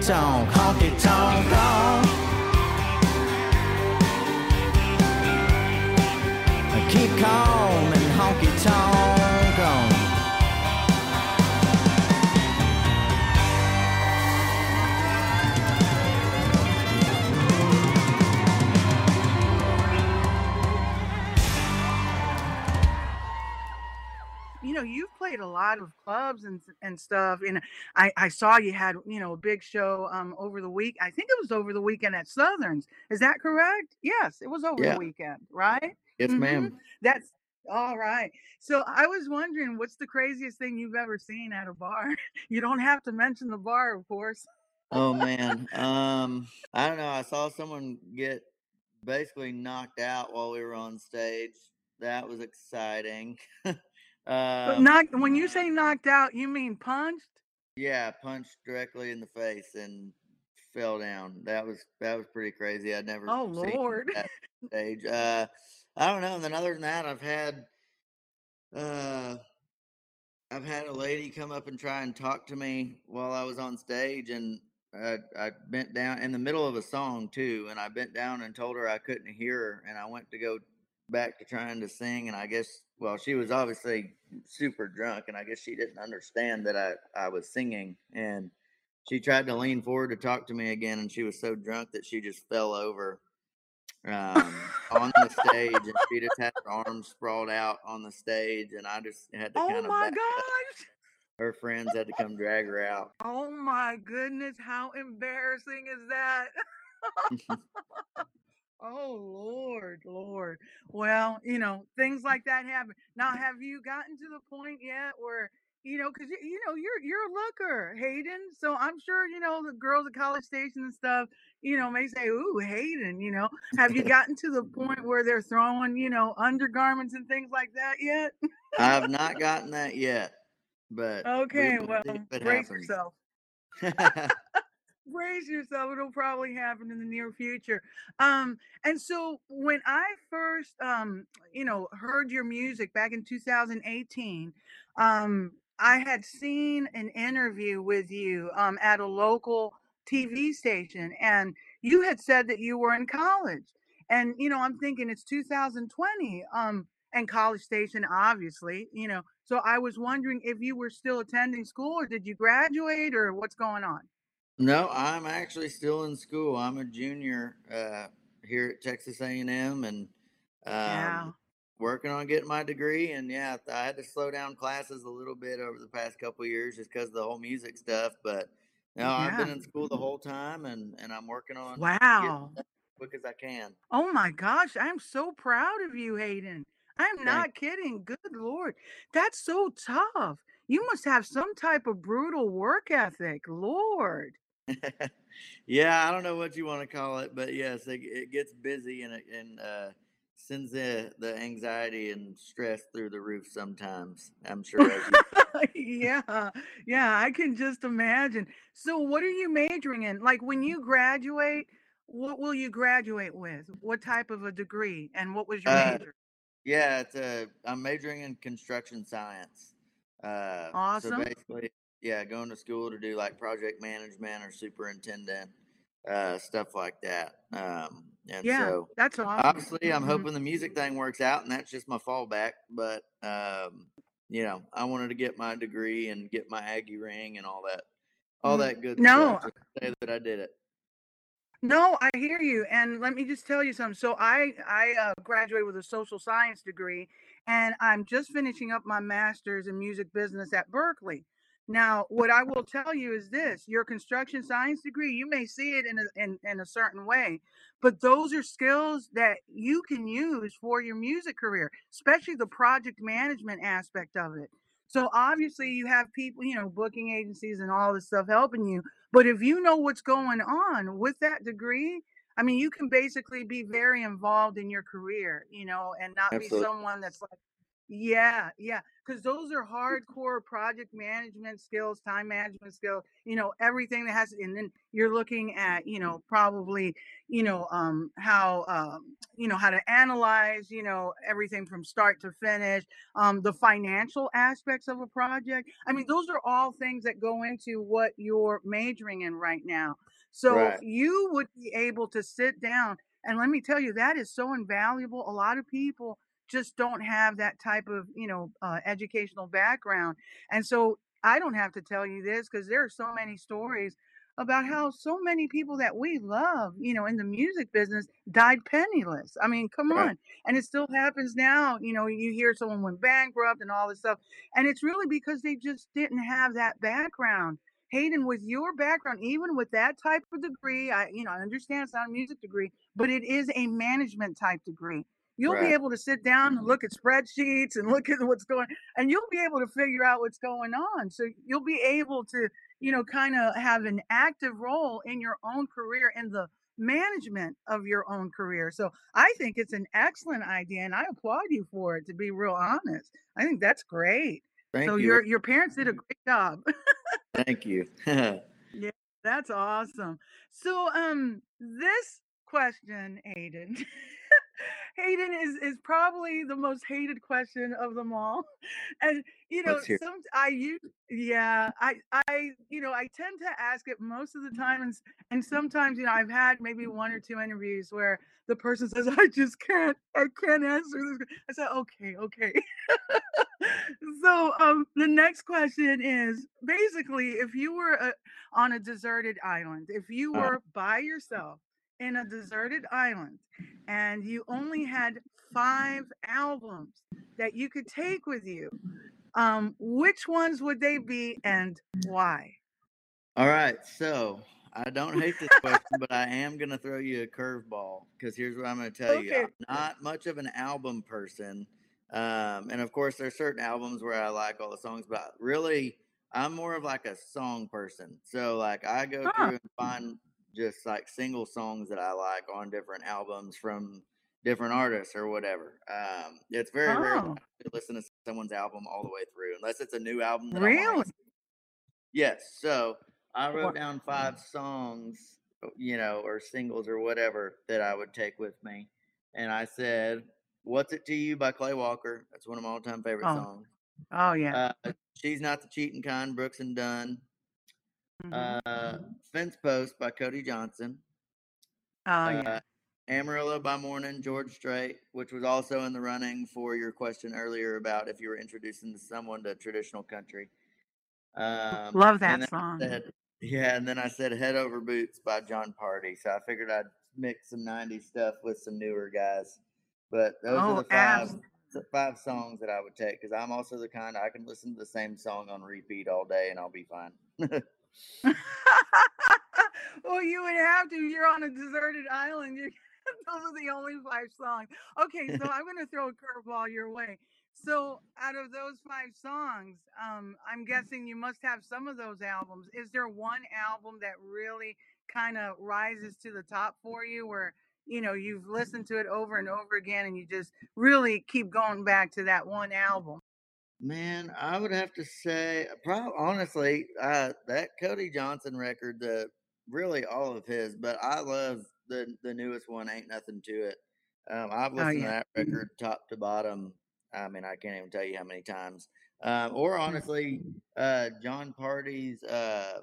honky lot of clubs and and stuff and i i saw you had you know a big show um over the week i think it was over the weekend at southerns is that correct yes it was over Yeah. the weekend right Yes, Mhm. ma'am. that's all right so i was wondering what's the craziest thing you've ever seen at a bar you don't have to mention the bar of course Oh man. Um, I don't know. I saw someone get basically knocked out while we were on stage. That was exciting. but um, knocked when you say knocked out you mean punched yeah, punched directly in the face and fell down. That was that was pretty crazy. I'd never oh seen lord that stage. Uh, I don't know. And then other than that, I've had uh, I've had a lady come up and try and talk to me while I was on stage, and I, I bent down in the middle of a song too, and I bent down and told her I couldn't hear her, and I went to go back to trying to sing, and I guess well, she was obviously super drunk, and I guess she didn't understand that I I was singing, and she tried to lean forward to talk to me again, and she was so drunk that she just fell over um, on the stage, and she just had her arms sprawled out on the stage, and I just had to oh kind of my up. gosh Her friends had to come drag her out. Oh my goodness, how embarrassing is that? oh Lord, Lord. Well, you know, things like that happen. Now, have you gotten to the point yet where you know, because you know you're you're a looker, Hayden. So I'm sure you know the girls at College Station and stuff. You know, may say, "Ooh, Hayden." You know, have you gotten to the point where they're throwing you know undergarments and things like that yet? I have not gotten that yet, but we Okay, will well, see if it brace happens. yourself. brace yourself it'll probably happen in the near future. Um and so when i first um you know heard your music back in 2018 um i had seen an interview with you um at a local tv station and you had said that you were in college. And you know i'm thinking it's 2020 um and college station obviously you know so i was wondering if you were still attending school or did you graduate or what's going on no, I'm actually still in school. I'm a junior uh, here at Texas A&M, and um, Yeah. working on getting my degree. And yeah, I had to slow down classes a little bit over the past couple of years just because of the whole music stuff. But no, I've been in school the whole time, and and I'm working on Wow. as quick as I can. Oh my gosh, I'm so proud of you, Hayden. I'm Thank not kidding. Good Lord. That's so tough. You must have some type of brutal work ethic. Lord. yeah, I don't know what you want to call it, but yes, it, it gets busy and it and uh, sends the the anxiety and stress through the roof sometimes. I'm sure yeah. Yeah, I can just imagine. So what are you majoring in? Like when you graduate, what will you graduate with? What type of a degree? And what was your Uh, major? Yeah, it's a. I'm majoring in construction science. Uh, so Awesome. basically, yeah, going to school to do like project management or superintendent, uh, stuff like that. Um, and Yeah, so that's awesome. obviously, I'm Mhm. hoping the music thing works out, and that's just my fallback. But um, you know, I wanted to get my degree and get my Aggie ring and all that, all Mm, that good No, stuff say that I did it. No, I hear you. And let me just tell you something. So I I uh, graduated with a social science degree, and I'm just finishing up my master's in music business at Berklee. Now, what I will tell you is this: your construction science degree, you may see it in a in, in a certain way, but those are skills that you can use for your music career, especially the project management aspect of it. So obviously, you have people, you know, booking agencies and all this stuff helping you. But if you know what's going on with that degree, I mean, you can basically be very involved in your career, you know, and not be someone that's like, Yeah, yeah, because those are hardcore project management skills, time management skills, you know, everything that has, and then you're looking at, you know, probably, you know, um, how, um, you know, how to analyze, you know, everything from start to finish, um, the financial aspects of a project. I mean, those are all things that go into what you're majoring in right now. So Right. you would be able to sit down, and let me tell you, that is so invaluable. A lot of people just don't have that type of you know uh, educational background. And so i don't have to tell you this because there are so many stories about how so many people that we love you know in the music business died penniless. I mean come Right. on. And it still happens now you know you hear someone went bankrupt and all this stuff and it's really because they just didn't have that background. Hayden with your background even with that type of degree i you know i understand it's not a music degree but it is a management type degree you'll be able to sit down and look at spreadsheets and look at what's going and you'll be able to figure out what's going on. So you'll be able to you know kind of have an active role in your own career in the management of your own career. So i think it's an excellent idea and i applaud you for it to be real honest. I think that's great. Thank so you. your your parents did a great job. Thank you. yeah that's awesome. So um this question hayden Hayden is is probably the most hated question of them all. And you know, some I use yeah, I I you know, I tend to ask it most of the time and and sometimes you know, I've had maybe one or two interviews where the person says I just can't I can't answer this. I said okay, okay. so um the next question is basically if you were uh on a deserted island, if you Uh, were by yourself in a deserted island and you only had five albums that you could take with you, um, which ones would they be and why? all right. So I don't hate this question, but I am going to throw you a curveball because here's what I'm going to tell you. I'm not much of an album person. Um, and of course, there's certain albums where I like all the songs, but really, I'm more of like a song person. So, like, I go Huh. through and find just like single songs that I like on different albums from different artists or whatever. Um, it's very rare that Oh, listen to someone's album all the way through, unless it's a new album that I want really? Yes. So I wrote down five songs, you know, or singles or whatever that I would take with me. And I said, What's It to You by Clay Walker. That's one of my all time favorite Oh, songs. oh yeah. Uh, She's Not the Cheating Kind, Brooks and Dunn. Mhm. Uh, Fence Post by Cody Johnson. Oh yeah. Uh, Amarillo by Morning, George Strait, which was also in the running for your question earlier about if you were introducing someone to traditional country. Um, Love that song. said, yeah, and then I said Head Over Boots by Jon Pardi. So I figured I'd mix some 90s stuff with some newer guys. But those are Oh, the five abs. five songs that I would take because I'm also the kind I can listen to the same song on repeat all day and I'll be fine. well, you would have to. You're on a deserted island. You those are the only five songs. Okay, so I'm going to throw a curveball your way. So, out of those five songs, um, I'm guessing you must have some of those albums. Is there one album that really kind of rises to the top for you, where you know you've listened to it over and over again, and you just really keep going back to that one album? Man, I would have to say, probably honestly, uh, that Cody Johnson record, the really all of his, but I love the the newest one, Ain't Nothing to It. Um, I've Oh listened to that record top to bottom. I mean, I can't even tell you how many times. Um, or honestly, uh, Jon Pardi's uh,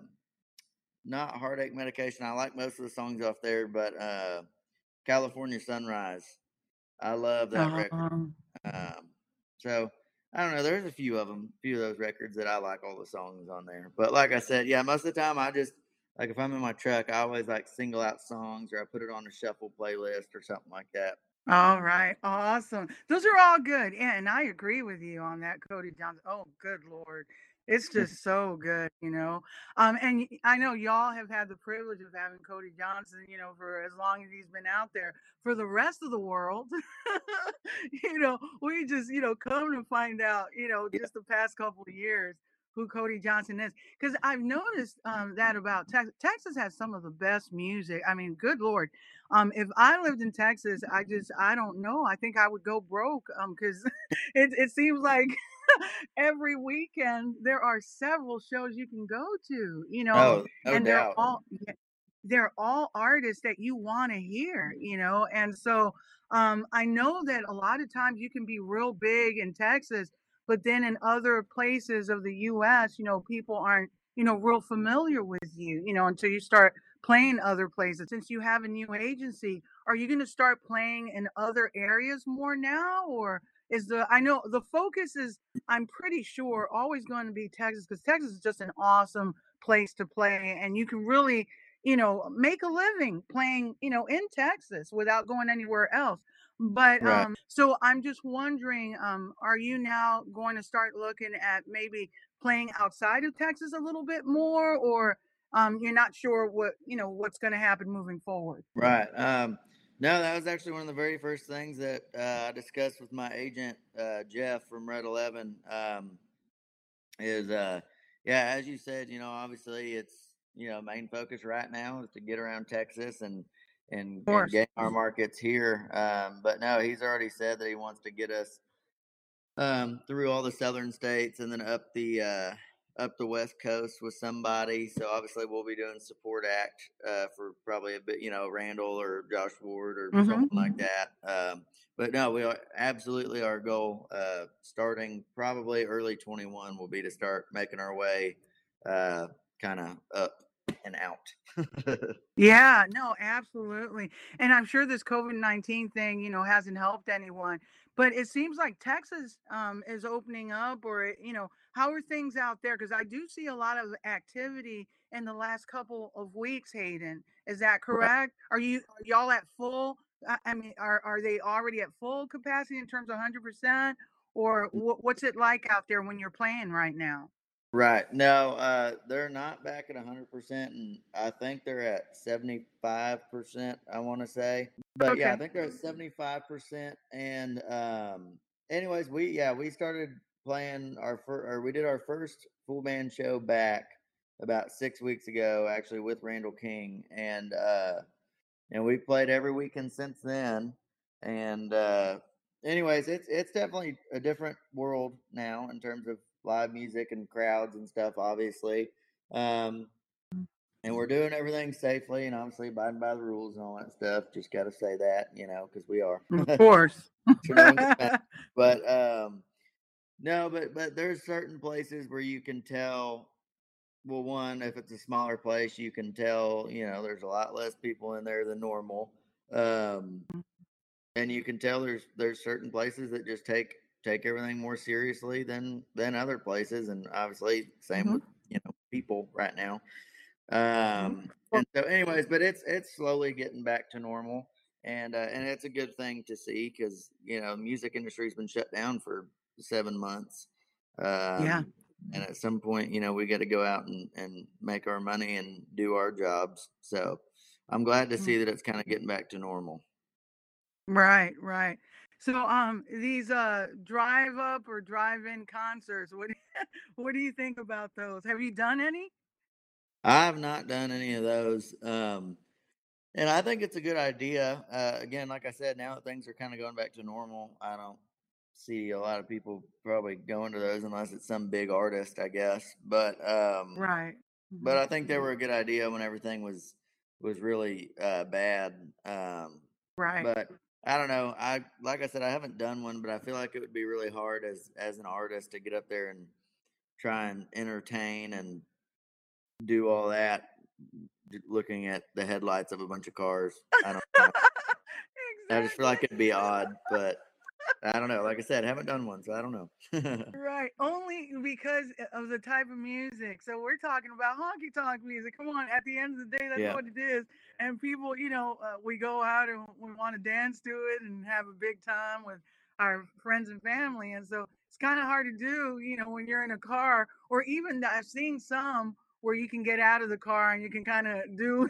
not heartache medication. I like most of the songs off there, but uh, California Sunrise. I love that record. Um, Um, so I don't know. There's a few of them, a few of those records that I like all the songs on there. But like I said, yeah, most of the time I just like if I'm in my truck, I always like single out songs or I put it on a shuffle playlist or something like that. All right, awesome. Those are all good. Yeah, and I agree with you on that, Cody Johnson. Oh, good Lord. It's just so good, you know. Um, and I know y'all have had the privilege of having Cody Johnson, you know, for as long as he's been out there. For the rest of the world, you know, we just, you know, come to find out, you know, just the past couple of years who Cody Johnson is because I've noticed um, that about Texas. Texas has some of the best music. I mean, good lord. Um, if I lived in Texas, I just I don't know. I think I would go broke because um, it it seems like every weekend there are several shows you can go to. You know, Oh, no and doubt. they're all they're all artists that you want to hear. You know, and so um, I know that a lot of times you can be real big in Texas but then in other places of the US, you know, people aren't, you know, real familiar with you, you know, until you start playing other places. Since you have a new agency, are you going to start playing in other areas more now or is the I know the focus is I'm pretty sure always going to be Texas cuz Texas is just an awesome place to play and you can really, you know, make a living playing, you know, in Texas without going anywhere else. But Right. um, so I'm just wondering, um, are you now going to start looking at maybe playing outside of Texas a little bit more, or um, you're not sure what you know what's going to happen moving forward? Right. Um, no, that was actually one of the very first things that uh, I discussed with my agent, uh, Jeff from Red 11. Um, is, uh, yeah, as you said, you know, obviously it's, you know, main focus right now is to get around Texas and, and, and gain our markets here. Um, but no, he's already said that he wants to get us um, through all the southern states and then up the uh, up the west coast with somebody. So obviously we'll be doing support act uh, for probably a bit, you know, Randall or Josh Ward or hmm something like that. Um, but no, we are absolutely our goal uh, starting probably early 21 will be to start making our way uh, kind of up and out. Yeah, no, absolutely. And I'm sure this COVID-19 thing, you know, hasn't helped anyone. But it seems like Texas um, is opening up, or, you know, how are things out there? Because I do see a lot of activity in the last couple of weeks, Hayden. Is that correct? Are you are y'all at full? I I mean, are are they already at full capacity in terms of 100%? Or wh- what's it like out there when you're playing right now? Right. No, uh, they're not back at 100%, and I think they're at 75%, I want to say. But yeah, I think they're at 75%. And, um, anyways, we, yeah, we started playing our first, or we did our first full band show back about six weeks ago, actually, with Randall King. And, uh, and we've played every weekend since then. And uh, anyways, it's it's definitely a different world now in terms of live music and crowds and stuff. Obviously, um, and we're doing everything safely and obviously abiding by the rules and all that stuff. Just got to say that, you know, because we are. Of course. so no one gets mad. But um, no, but but there's certain places where you can tell. Well, one, if it's a smaller place, you can tell. You know, there's a lot less people in there than normal. Um, and you can tell there's there's certain places that just take take everything more seriously than than other places, and obviously same Mhm. with you know people right now. Mhm. Um, and so, anyways, but it's it's slowly getting back to normal, and uh, and it's a good thing to see because you know music industry's been shut down for seven months, Uh yeah. um, and at some point, you know, we got to go out and and make our money and do our jobs. So I'm glad to Mm. see that it's kind of getting back to normal. Right, right. So, um, these uh drive up or drive in concerts, what what do you think about those? Have you done any? I've not done any of those. Um, and I think it's a good idea. Uh, again, like I said, now that things are kind of going back to normal, I don't see a lot of people probably going to those unless it's some big artist, I guess. But um, Right. but hmm I think they were a good idea when everything was was really uh, bad. Um, Right. but I don't know. I like I said, I haven't done one, but I feel like it would be really hard as as an artist to get up there and try and entertain and do all that looking at the headlights of a bunch of cars. I don't know. I just feel like it'd be odd, but I don't know. Like I said, I haven't done one, so I don't know. Right, only because of the type of music. So we're talking about honky tonk music. Come on, at the end of the day, that's yeah. what it is. And people, you know, uh, we go out and we want to dance to it and have a big time with our friends and family. And so it's kind of hard to do, you know, when you're in a car, or even I've seen some where you can get out of the car and you can kind of do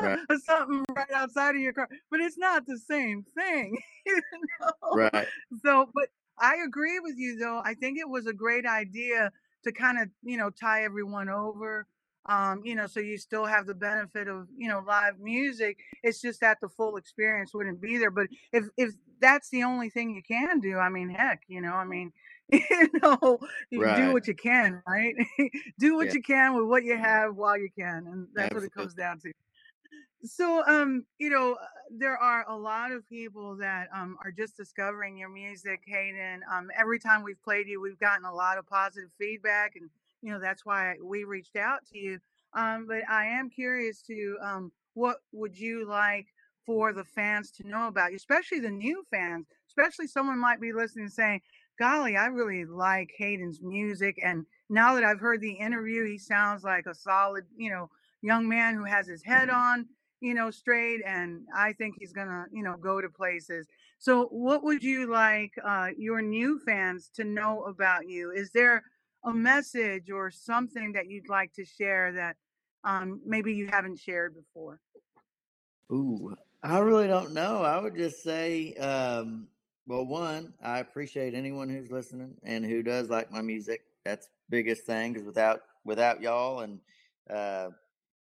Right. something right outside of your car, but it's not the same thing, you know. Right. So, but I agree with you though. I think it was a great idea to kind of you know tie everyone over um, you know, so you still have the benefit of, you know, live music. It's just that the full experience wouldn't be there. But if if that's the only thing you can do, I mean, heck, you know, I mean, you know, you Right. do what you can, right? do what Yeah. you can with what you have while you can, and that's what it comes down to. So, um, you know, there are a lot of people that um are just discovering your music, Hayden. Um, every time we've played you, we've gotten a lot of positive feedback, and you know that's why we reached out to you. Um, but I am curious to um, what would you like for the fans to know about you, especially the new fans, especially someone might be listening and saying, "Golly, I really like Hayden's music," and now that I've heard the interview, he sounds like a solid, you know, young man who has his head on you know, straight, and I think he's gonna, you know, go to places. So, what would you like uh, your new fans to know about you? Is there a message or something that you'd like to share that um, maybe you haven't shared before? Ooh, I really don't know. I would just say, um, well, one, I appreciate anyone who's listening and who does like my music. That's biggest thing because without without y'all and uh,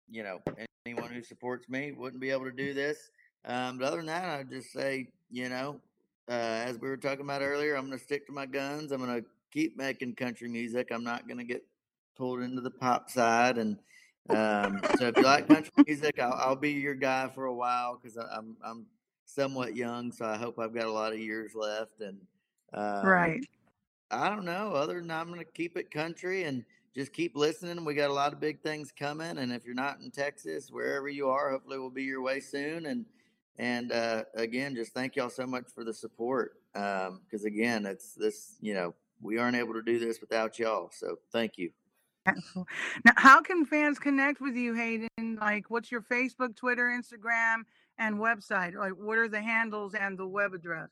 you know anyone who supports me wouldn't be able to do this. Um, but other than that, I'd just say, you know, uh, as we were talking about earlier, I'm going to stick to my guns. I'm going to keep making country music. I'm not going to get pulled into the pop side. And um, so if you like country music, I'll, I'll be your guy for a while because I'm I'm somewhat young, so I hope I've got a lot of years left. And um, Right. I don't know. Other than I'm going to keep it country and just keep listening. We got a lot of big things coming, and if you're not in Texas, wherever you are, hopefully we'll be your way soon. And and uh, again, just thank y'all so much for the support. Because again, it's this. You know, we aren't able to do this without y'all. So thank you. Now, how can fans connect with you, Hayden? Like, what's your Facebook, Twitter, Instagram, and website? Like, what are the handles and the web address?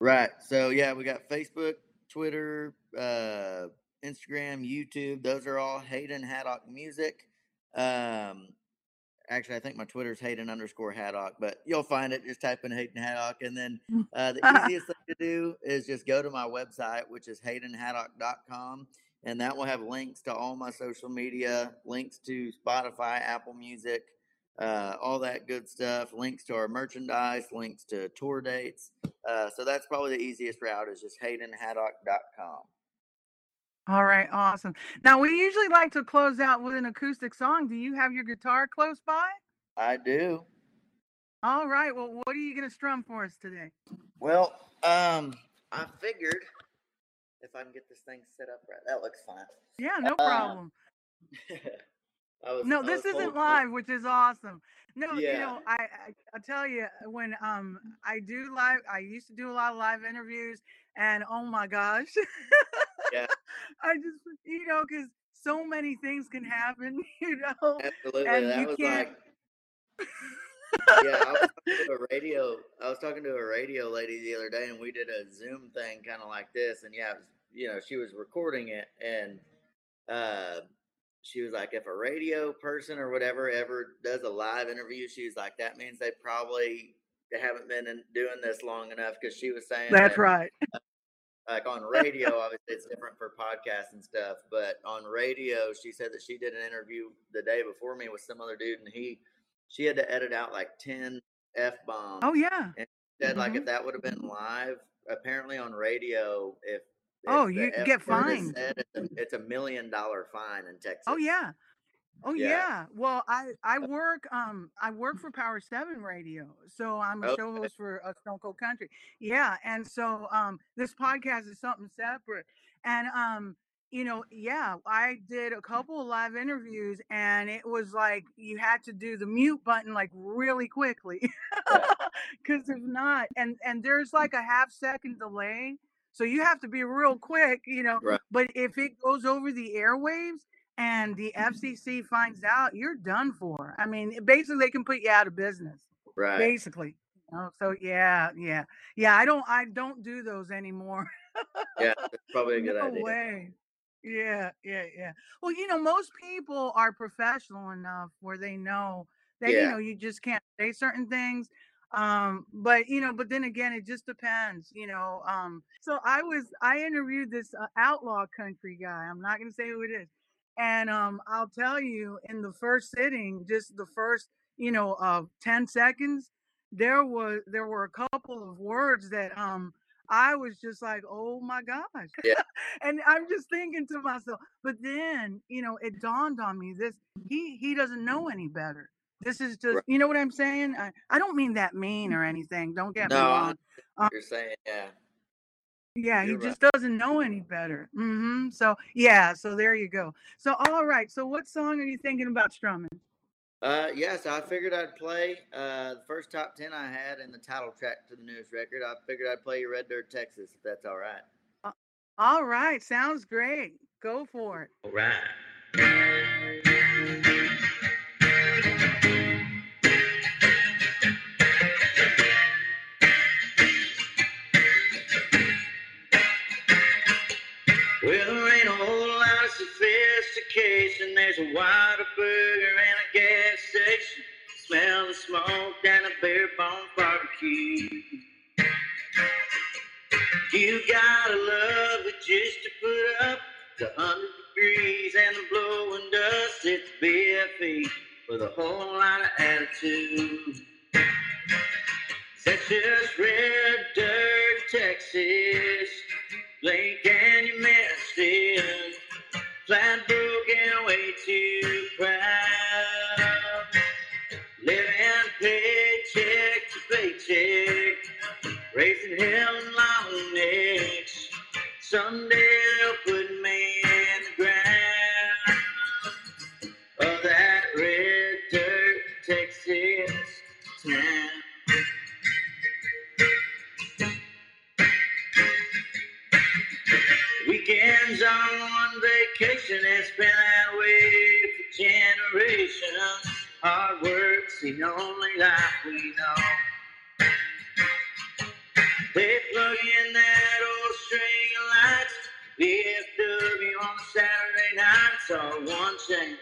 Right. So yeah, we got Facebook, Twitter, uh, Instagram, YouTube. Those are all Hayden Haddock Music. Um, actually, I think my Twitter's Hayden underscore Haddock, but you'll find it. Just type in Hayden Haddock, and then uh, the easiest thing to do is just go to my website, which is haydenhaddock.com, and that will have links to all my social media, links to Spotify, Apple Music, uh, all that good stuff, links to our merchandise, links to tour dates. Uh, so that's probably the easiest route is just haydenhaddock.com. All right, awesome. Now, we usually like to close out with an acoustic song. Do you have your guitar close by? I do. All right. Well, what are you going to strum for us today? Well, um, I figured if I can get this thing set up right, that looks fine. Yeah, no Uh, problem. was, No, I this isn't live, which is awesome. No, you know, I, I I tell you when um I do live, I used to do a lot of live interviews, and oh my gosh, Yeah. I just you know because so many things can happen, you know, Absolutely, and that you was can't. like yeah, I was talking to a radio. I was talking to a radio lady the other day, and we did a Zoom thing, kind of like this. And yeah, it was, you know, she was recording it, and uh, she was like, if a radio person or whatever ever does a live interview, she was like, that means they probably haven't been in, doing this long enough. Because she was saying That's that, right. like on radio, obviously it's different for podcasts and stuff, but on radio, she said that she did an interview the day before me with some other dude, and he, she had to edit out like ten f bombs. Oh yeah. said like Mhm. if that would have been live, apparently on radio, if Oh, you get fined. said, it's, a, million dollar fine in Texas. Oh yeah. Oh Yeah. yeah. Well, I I work um I work for Power 7 Radio. So I'm a show host for uh, Stone Cold Country. Yeah, and so um this podcast is something separate. And um you know, yeah, I did a couple of live interviews and it was like you had to do the mute button like really quickly. Cuz if not and and there's like a half second delay. So you have to be real quick, you know. Right. But if it goes over the airwaves and the mm-hmm. FCC finds out, you're done for. I mean, basically, they can put you out of business. Right. Basically. You know, so yeah, yeah, yeah. I don't, I don't do those anymore. Yeah, that's probably a good no idea. way. Yeah, yeah, yeah. Well, you know, most people are professional enough where they know that you know you just can't say certain things. Um, but you know, but then again, it just depends, you know. Um, so I was I interviewed this uh, outlaw country guy. I'm not gonna say who it is, and um, I'll tell you, in the first sitting, just the first, you know, uh, ten seconds, there was there were a couple of words that um I was just like, oh my gosh. Yeah. and I'm just thinking to myself, but then, you know, it dawned on me this he he doesn't know any better. This is just Right. you know what I'm saying? I, I don't mean that mean or anything. Don't get me No, I wrong. what you're saying, yeah. Yeah, he You're right. just doesn't know any better. Mm-hmm. So yeah, so there you go. So all right. So what song are you thinking about strumming? Uh, yeah, so I figured I'd play uh, the first top 10 I had in the title track to the newest record. I figured I'd play you Red Dirt, Texas, if that's all right. All right, sounds great. Go for it. All right. Sophistication. There's a Whataburger and a gas station. Smell the smoke and a bare bone barbecue. You gotta love it just to put up the hundred degrees and the blowing dust. It's BFE with a whole lot of attitude. That's just red dirt, Texas. Blake and you messed it. Flat broken, way too proud. Living paycheck to paycheck. Raising hell and long necks. Someday they'll put me in the ground. Of that red dirt, Texas town. Weekends on vacation, it's been that way for generations. Hard work, seen only life we know. They plug in that old string of lights, VFW on Saturday night. It's all one thing,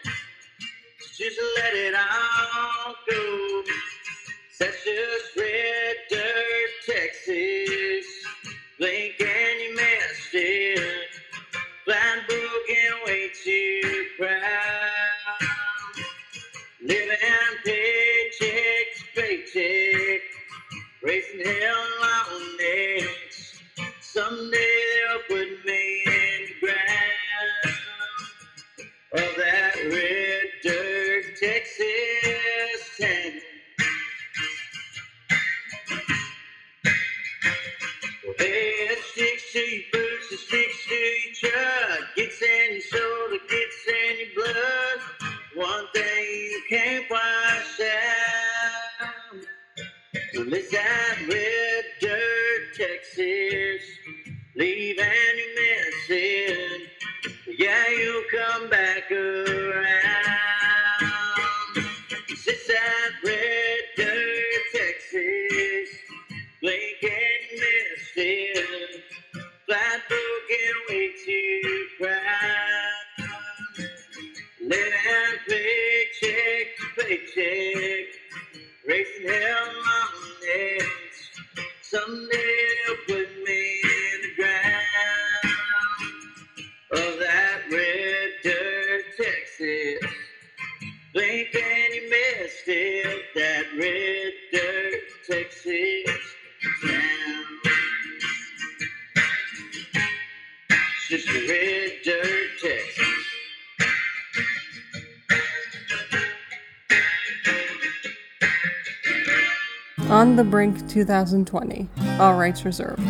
just let it all go. Brink 2020. All rights reserved.